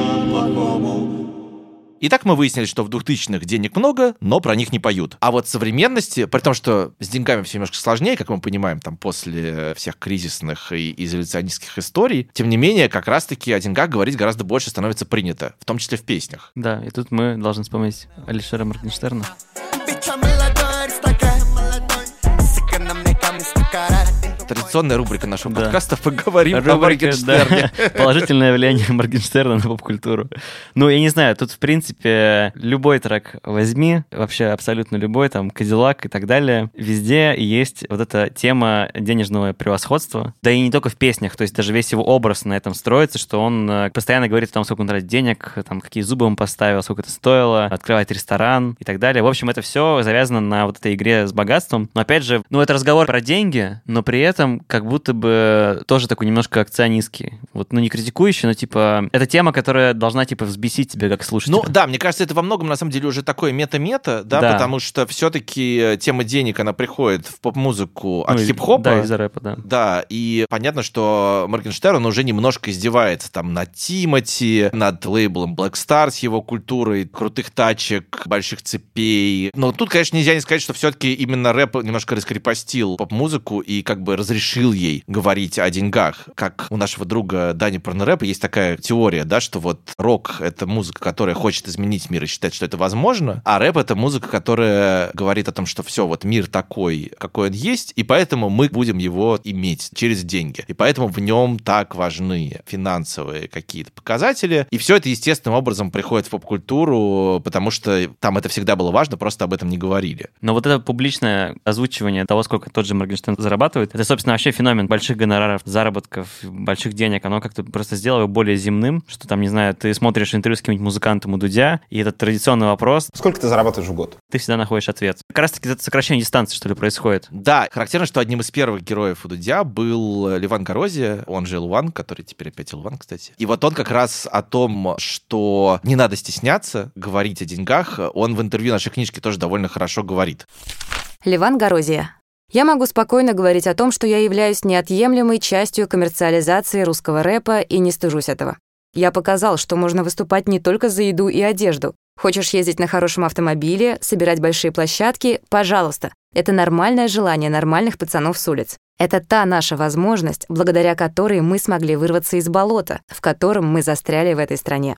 Speaker 1: Итак, мы выяснили, что в 2000-х денег много, но про них не поют. А вот в современности, при том, что с деньгами все немножко сложнее, как мы понимаем, там после всех кризисных и изоляционистских историй, тем не менее, как раз-таки о деньгах говорить гораздо больше становится принято, в том числе в песнях.
Speaker 3: Да, и тут мы должны вспомнить Алишера Моргенштерна.
Speaker 1: Традиционная рубрика нашего да. подкаста «Поговорим рубрика, о Моргенштерне».
Speaker 3: Да. Положительное влияние Моргенштерна на поп-культуру. Ну, я не знаю, тут, в принципе, любой трек возьми, вообще абсолютно любой, там, Кадиллак и так далее, везде есть вот эта тема денежного превосходства. Да и не только в песнях, то есть даже весь его образ на этом строится, что он э, постоянно говорит о том, сколько он тратит денег, там, какие зубы он поставил, сколько это стоило, открывает ресторан и так далее. В общем, это все завязано на вот этой игре с богатством. Но опять же, ну, это разговор про деньги, но при этом этом как будто бы тоже такой немножко акционистский. Вот, ну, не критикующий, но, типа, это тема, которая должна, типа, взбесить тебя как слушателя.
Speaker 1: Ну, да, мне кажется, это во многом, на самом деле, уже такое мета-мета, да, да. потому что все-таки тема денег, она приходит в поп-музыку от ну, хип-хопа.
Speaker 3: Да, из-за рэпа, да.
Speaker 1: Да, и понятно, что Моргенштерн уже немножко издевается там над Тимати, над лейблом Black Star с его культурой крутых тачек, больших цепей. Но тут, конечно, нельзя не сказать, что все-таки именно рэп немножко раскрепостил поп-музыку и как бы разрешил ей говорить о деньгах. Как у нашего друга Дани Порнорэпа есть такая теория, да, что вот рок — это музыка, которая хочет изменить мир и считает, что это возможно, а рэп — это музыка, которая говорит о том, что все, вот мир такой, какой он есть, и поэтому мы будем его иметь через деньги. И поэтому в нем так важны финансовые какие-то показатели. И все это естественным образом приходит в поп-культуру, потому что там это всегда было важно, просто об этом не говорили.
Speaker 3: Но вот это публичное озвучивание того, сколько тот же Моргенштерн зарабатывает, это, собственно, вообще феномен больших гонораров, заработков, больших денег, оно как-то просто сделало его более земным, что там, не знаю, ты смотришь интервью с каким-нибудь музыкантом у Дудя, и этот традиционный вопрос...
Speaker 5: Сколько ты зарабатываешь в год?
Speaker 3: Ты всегда находишь ответ. Как раз-таки это сокращение дистанции, что ли, происходит.
Speaker 1: Да, характерно, что одним из первых героев у Дудя был Ливан Горозия, он же Илван, который теперь опять Илван, кстати. И вот он как раз о том, что не надо стесняться говорить о деньгах, он в интервью нашей книжки тоже довольно хорошо говорит.
Speaker 4: Ливан Горозия, Я могу спокойно говорить о том, что я являюсь неотъемлемой частью коммерциализации русского рэпа и не стыжусь этого. Я показал, что можно выступать не только за еду и одежду. Хочешь ездить на хорошем автомобиле, собирать большие площадки – пожалуйста. Это нормальное желание нормальных пацанов с улиц. Это та наша возможность, благодаря которой мы смогли вырваться из болота, в котором мы застряли в этой стране.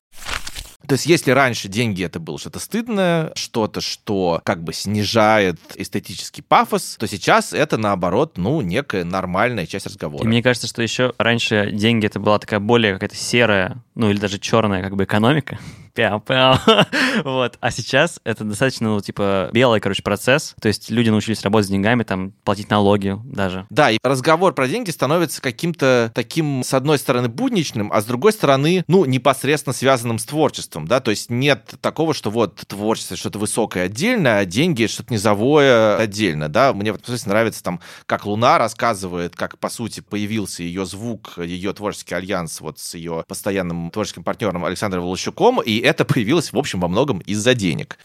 Speaker 1: То есть, если раньше деньги это было что-то стыдное, что-то, что как бы снижает эстетический пафос, то сейчас это наоборот, ну, некая нормальная часть разговора.
Speaker 3: И мне кажется, что еще раньше деньги это была такая более какая-то серая, ну или даже черная как бы экономика, пяу-пяу. вот. А сейчас это достаточно, ну, типа, белый, короче, процесс. То есть люди научились работать с деньгами, там, платить налоги даже.
Speaker 1: Да, и разговор про деньги становится каким-то таким, с одной стороны, будничным, а с другой стороны, ну, непосредственно связанным с творчеством, да, то есть нет такого, что вот творчество что-то высокое отдельно, а деньги что-то низовое отдельно, да. Мне, в смысле, нравится там, как Луна рассказывает, как, по сути, появился ее звук, ее творческий альянс вот с ее постоянным творческим партнером Александром Волощуком, и это появилось, в общем, во многом из-за денег.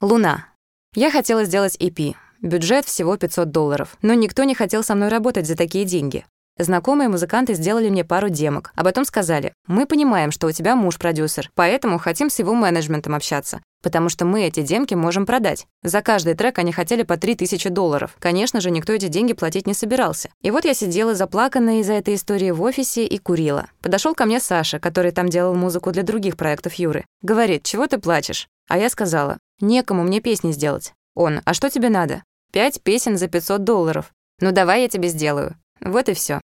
Speaker 4: Луна. Я хотела сделать EP. Бюджет всего 500 долларов. Но никто не хотел со мной работать за такие деньги. Знакомые музыканты сделали мне пару демок, а потом сказали, мы понимаем, что у тебя муж-продюсер, поэтому хотим с его менеджментом общаться, потому что мы эти демки можем продать. За каждый трек они хотели по 3000 долларов. Конечно же, никто эти деньги платить не собирался. И вот я сидела заплаканная из-за этой истории в офисе и курила. Подошел ко мне Саша, который там делал музыку для других проектов Юры. Говорит, чего ты плачешь? А я сказала, некому мне песни сделать. Он, а что тебе надо? Пять песен за 500 долларов. Ну давай я тебе сделаю. Вот и все.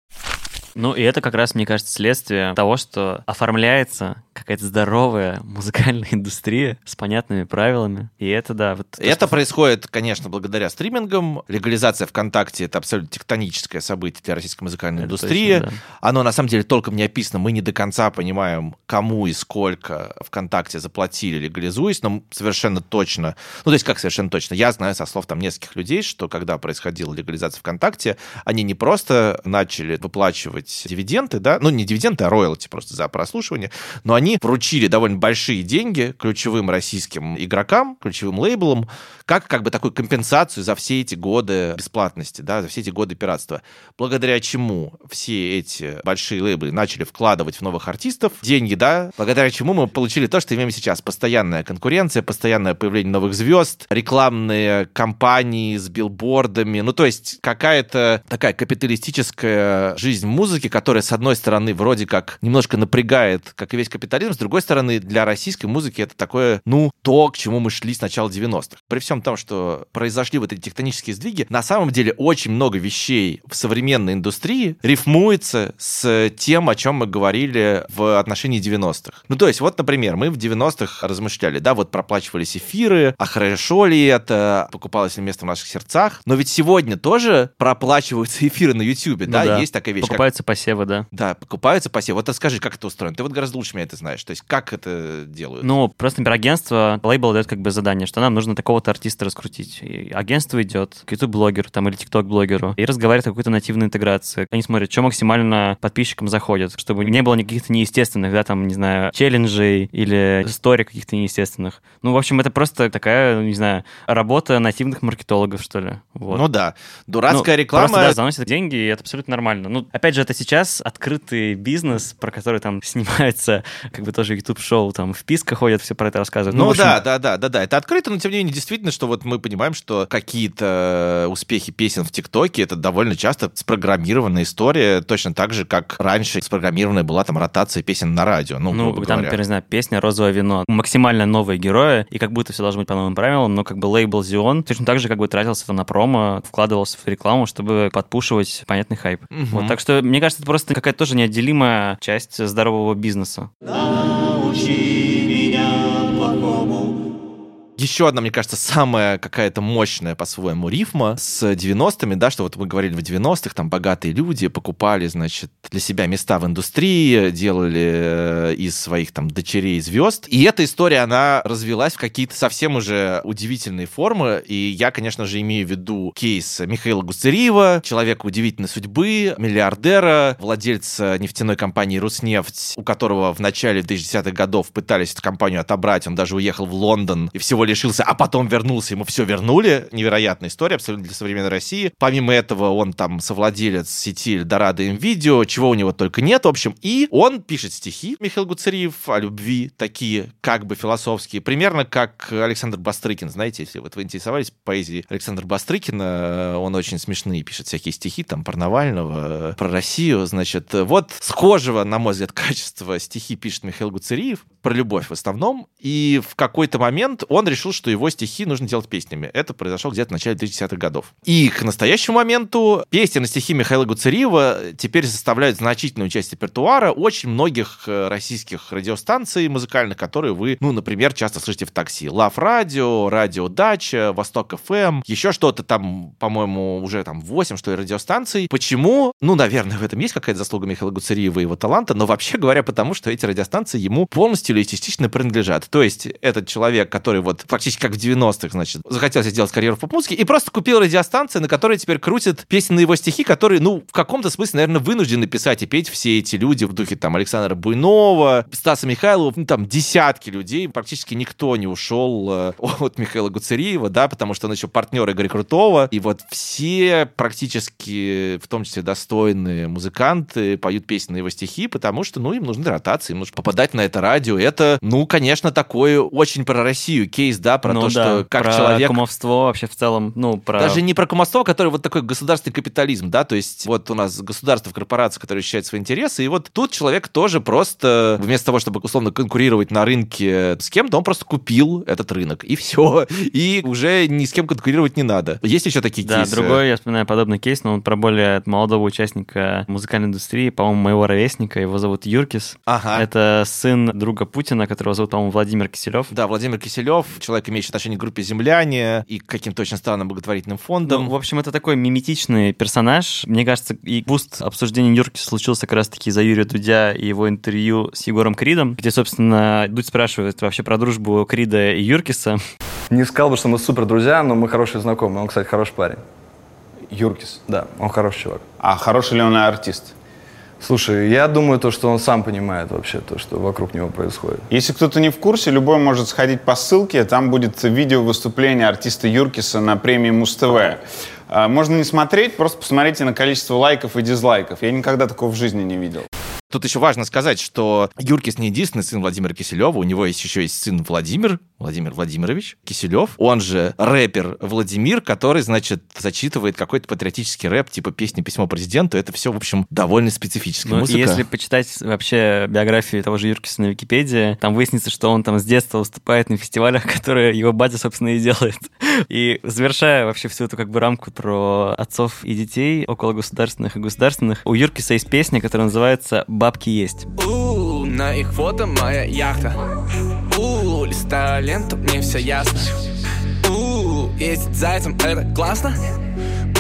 Speaker 3: Ну, и это как раз, мне кажется, следствие того, что оформляется какая-то здоровая музыкальная индустрия с понятными правилами. И это, да. Вот
Speaker 1: то, это что... происходит, конечно, благодаря стримингам. Легализация ВКонтакте — это абсолютно тектоническое событие для российской музыкальной это индустрии. Точно, да. Оно, на самом деле, толком не описано. Мы не до конца понимаем, кому и сколько ВКонтакте заплатили, легализуясь, но совершенно точно... Ну, то есть как совершенно точно? Я знаю со слов там нескольких людей, что когда происходила легализация ВКонтакте, они не просто начали выплачивать выплачивать дивиденды, да, ну не дивиденды, а роялти просто за прослушивание, но они вручили довольно большие деньги ключевым российским игрокам, ключевым лейблам, как как бы такую компенсацию за все эти годы бесплатности, да, за все эти годы пиратства. Благодаря чему все эти большие лейблы начали вкладывать в новых артистов деньги, да, благодаря чему мы получили то, что имеем сейчас. Постоянная конкуренция, постоянное появление новых звезд, рекламные кампании с билбордами, ну то есть какая-то такая капиталистическая жизнь музыки, музыки, которая, с одной стороны, вроде как немножко напрягает, как и весь капитализм, с другой стороны, для российской музыки это такое, ну, то, к чему мы шли с начала 90-х. При всем том, что произошли вот эти тектонические сдвиги, на самом деле очень много вещей в современной индустрии рифмуется с тем, о чем мы говорили в отношении 90-х. Ну, то есть, вот, например, мы в 90-х размышляли, да, вот проплачивались эфиры, а хорошо ли это, покупалось ли место в наших сердцах, но ведь сегодня тоже проплачиваются эфиры на YouTube, ну, да? да, есть такая вещь,
Speaker 3: Покупаются посевы, да.
Speaker 1: Да, покупаются посевы. Вот расскажи, как это устроено? Ты вот гораздо лучше меня это знаешь. То есть как это делают?
Speaker 3: Ну, просто например, агентство, лейбл дает как бы задание, что нам нужно такого-то артиста раскрутить. И агентство идет к YouTube-блогеру там, или TikTok-блогеру и разговаривает о какой-то нативной интеграции. Они смотрят, что максимально подписчикам заходит, чтобы не было никаких-то неестественных, да, там, не знаю, челленджей или историй каких-то неестественных. Ну, в общем, это просто такая, не знаю, работа нативных маркетологов, что ли. Вот.
Speaker 1: Ну да. Дурацкая ну, реклама...
Speaker 3: Просто, да, заносят деньги, и это абсолютно нормально. Ну, опять же, это сейчас открытый бизнес, про который там снимается, как бы тоже YouTube-шоу, там вписка ходят, все про это рассказывают.
Speaker 1: Ну, ну общем... да, да, да, да, да, это открыто, но тем не менее действительно, что вот мы понимаем, что какие-то успехи песен в ТикТоке это довольно часто спрограммированная история, точно так же, как раньше спрограммированная была там ротация песен на радио. Ну,
Speaker 3: ну там, например, не знаю, песня «Розовое вино». Максимально новые герои, и как будто все должно быть по новым правилам, но как бы лейбл Zion точно так же как бы тратился там на промо, вкладывался в рекламу, чтобы подпушивать понятный хайп. Угу. Вот, так что, мне кажется, это просто какая-то тоже неотделимая часть здорового бизнеса. Научи
Speaker 1: еще одна, мне кажется, самая какая-то мощная по-своему рифма с 90-ми, да, что вот мы говорили в 90-х, там богатые люди покупали, значит, для себя места в индустрии, делали э, из своих там дочерей звезд. И эта история, она развелась в какие-то совсем уже удивительные формы. И я, конечно же, имею в виду кейс Михаила Гуцериева, человека удивительной судьбы, миллиардера, владельца нефтяной компании «Руснефть», у которого в начале 2010-х годов пытались эту компанию отобрать, он даже уехал в Лондон и всего лишился, а потом вернулся, ему все вернули. Невероятная история абсолютно для современной России. Помимо этого, он там совладелец сети Эльдорадо Видео, чего у него только нет, в общем. И он пишет стихи, Михаил Гуцериев, о любви, такие как бы философские, примерно как Александр Бастрыкин, знаете, если вот вы интересовались поэзией Александра Бастрыкина, он очень смешные пишет всякие стихи, там, про Навального, про Россию, значит. Вот схожего, на мой взгляд, качества стихи пишет Михаил Гуцериев, про любовь в основном, и в какой-то момент он решил, что его стихи нужно делать песнями. Это произошло где-то в начале 2010-х годов. И к настоящему моменту песни на стихи Михаила Гуцериева теперь составляют значительную часть репертуара очень многих э, российских радиостанций музыкальных, которые вы, ну, например, часто слышите в такси. Лав Радио, Радио Дача, Восток ФМ, еще что-то там, по-моему, уже там 8, что ли, радиостанций. Почему? Ну, наверное, в этом есть какая-то заслуга Михаила Гуцериева и его таланта, но вообще говоря, потому что эти радиостанции ему полностью или частично принадлежат. То есть этот человек, который вот фактически как в 90-х, значит, захотел сделать карьеру в поп-музыке и просто купил радиостанцию, на которой теперь крутят песни на его стихи, которые, ну, в каком-то смысле, наверное, вынуждены писать и петь все эти люди в духе там Александра Буйнова, Стаса Михайлова, ну, там десятки людей, практически никто не ушел э, от Михаила Гуцериева, да, потому что он еще партнер Игоря Крутого, и вот все практически, в том числе достойные музыканты, поют песни на его стихи, потому что, ну, им нужны ротации, им нужно попадать на это радио. Это, ну, конечно, такой очень про Россию кейс, да, про ну, то, да, что как
Speaker 3: про
Speaker 1: человек...
Speaker 3: кумовство вообще в целом, ну, про...
Speaker 1: Даже не про кумовство, который вот такой государственный капитализм, да, то есть вот у нас государство в корпорации, которое защищает свои интересы, и вот тут человек тоже просто, вместо того, чтобы, условно, конкурировать на рынке с кем-то, он просто купил этот рынок, и все, и уже ни с кем конкурировать не надо. Есть еще такие
Speaker 3: да,
Speaker 1: кейсы?
Speaker 3: Да, другой, я вспоминаю подобный кейс, но он про более молодого участника музыкальной индустрии, по-моему, моего ровесника, его зовут ЮрКисс.
Speaker 1: Ага.
Speaker 3: Это сын друга Путина, которого зовут, по-моему, Владимир Киселев.
Speaker 1: Да, Владимир Киселев, человек, имеющий отношение к группе «Земляне» и к каким-то очень странным благотворительным фондам.
Speaker 3: Ну, в общем, это такой миметичный персонаж. Мне кажется, и буст обсуждения Юрки случился как раз-таки за Юрия Дудя и его интервью с Егором Кридом, где, собственно, Дудь спрашивает вообще про дружбу Крида и Юркиса.
Speaker 5: Не сказал бы, что мы супер друзья, но мы хорошие знакомые. Он, кстати, хороший парень.
Speaker 6: Юркис?
Speaker 5: Да, он хороший чувак.
Speaker 6: А хороший ли он артист?
Speaker 5: Слушай, я думаю, то, что он сам понимает вообще то, что вокруг него происходит.
Speaker 6: Если кто-то не в курсе, любой может сходить по ссылке, там будет видео выступления артиста Юркиса на премии Муз-ТВ. А, можно не смотреть, просто посмотрите на количество лайков и дизлайков. Я никогда такого в жизни не видел.
Speaker 1: Тут еще важно сказать, что Юркис не единственный сын Владимира Киселева, у него есть еще есть сын Владимир, Владимир Владимирович Киселев, он же рэпер Владимир, который, значит, зачитывает какой-то патриотический рэп, типа песни «Письмо президенту». Это все, в общем, довольно специфическая ну, музыка.
Speaker 3: Если почитать вообще биографию того же Юркиса на Википедии, там выяснится, что он там с детства выступает на фестивалях, которые его батя, собственно, и делает. И завершая вообще всю эту как бы рамку про отцов и детей, около государственных и государственных, у Юркиса есть песня, которая называется «Бабки есть».
Speaker 7: У, на их фото моя яхта. У, листаю ленту, мне все ясно. У, ездить зайцем, это классно.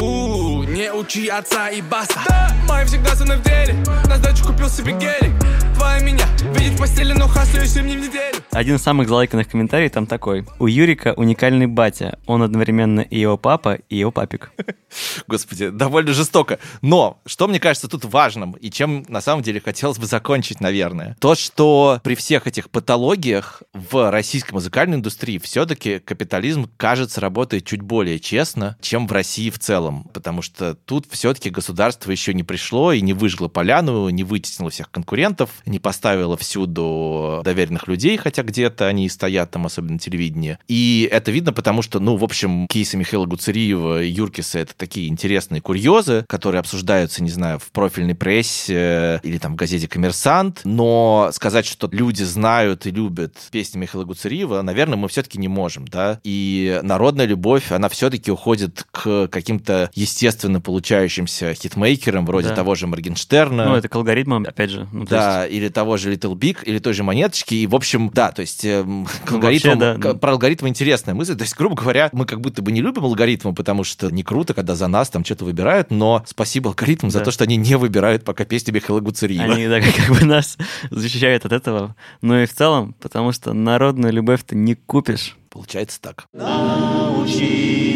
Speaker 7: У, не учи отца и баста. Да, мои всегда мной в деле. На сдачу купил себе гелик. Твоя меня видеть в постели, но хасаюсь им не в неделю.
Speaker 3: Один из самых залайканных комментариев там такой. У Юрика уникальный батя. Он одновременно и его папа, и его папик.
Speaker 1: Господи, довольно жестоко. Но, что мне кажется тут важным, и чем на самом деле хотелось бы закончить, наверное, то, что при всех этих патологиях в российской музыкальной индустрии все-таки капитализм, кажется, работает чуть более честно, чем в России в целом. Потому что тут все-таки государство еще не пришло и не выжгло поляну, не вытеснило всех конкурентов, не поставила всюду доверенных людей, хотя где-то они стоят там, особенно на телевидении. И это видно, потому что, ну, в общем, кейсы Михаила Гуцериева и Юркиса — это такие интересные курьезы, которые обсуждаются, не знаю, в профильной прессе или там в газете «Коммерсант», но сказать, что люди знают и любят песни Михаила Гуцериева, наверное, мы все-таки не можем, да, и народная любовь, она все-таки уходит к каким-то естественно получающимся хитмейкерам, вроде да. того же Моргенштерна.
Speaker 3: Ну, это к алгоритмам, опять же. Ну,
Speaker 1: да, есть или того же Little Big, или той же монеточки. И, в общем, да, то есть э, к алгоритмам, Вообще, да, про алгоритмы интересная мысль. То есть, грубо говоря, мы как будто бы не любим алгоритмы, потому что не круто, когда за нас там что-то выбирают, но спасибо алгоритмам да. за то, что они не выбирают пока песни Михаила Гуцериева.
Speaker 3: Они да, как бы нас защищают от этого. Ну и в целом, потому что народную любовь ты не купишь.
Speaker 1: Получается так.
Speaker 8: Научи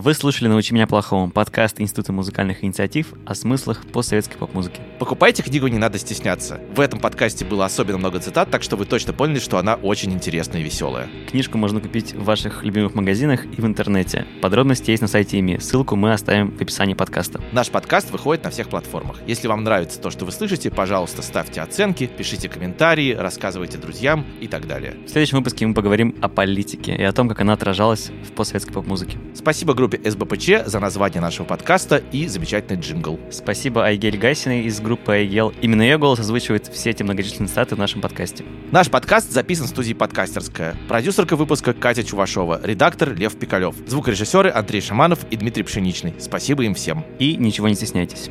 Speaker 3: Вы слушали «Научи меня плохому» подкаст Института музыкальных инициатив о смыслах постсоветской поп-музыки.
Speaker 1: Покупайте книгу, не надо стесняться. В этом подкасте было особенно много цитат, так что вы точно поняли, что она очень интересная и веселая.
Speaker 3: Книжку можно купить в ваших любимых магазинах и в интернете. Подробности есть на сайте ИМИ. Ссылку мы оставим в описании подкаста.
Speaker 1: Наш подкаст выходит на всех платформах. Если вам нравится то, что вы слышите, пожалуйста, ставьте оценки, пишите комментарии, рассказывайте друзьям и так далее.
Speaker 3: В следующем выпуске мы поговорим о политике и о том, как она отражалась в постсоветской поп-музыке.
Speaker 1: Спасибо группе СБПЧ за название нашего подкаста и замечательный джингл.
Speaker 3: Спасибо Айгель Гайсиной из группы Айгел. Именно ее голос озвучивает все эти многочисленные статы в нашем подкасте.
Speaker 1: Наш подкаст записан в студии «Подкастерская». Продюсерка выпуска Катя Чувашова, редактор Лев Пикалев, звукорежиссеры Андрей Шаманов и Дмитрий Пшеничный. Спасибо им всем.
Speaker 3: И ничего не стесняйтесь.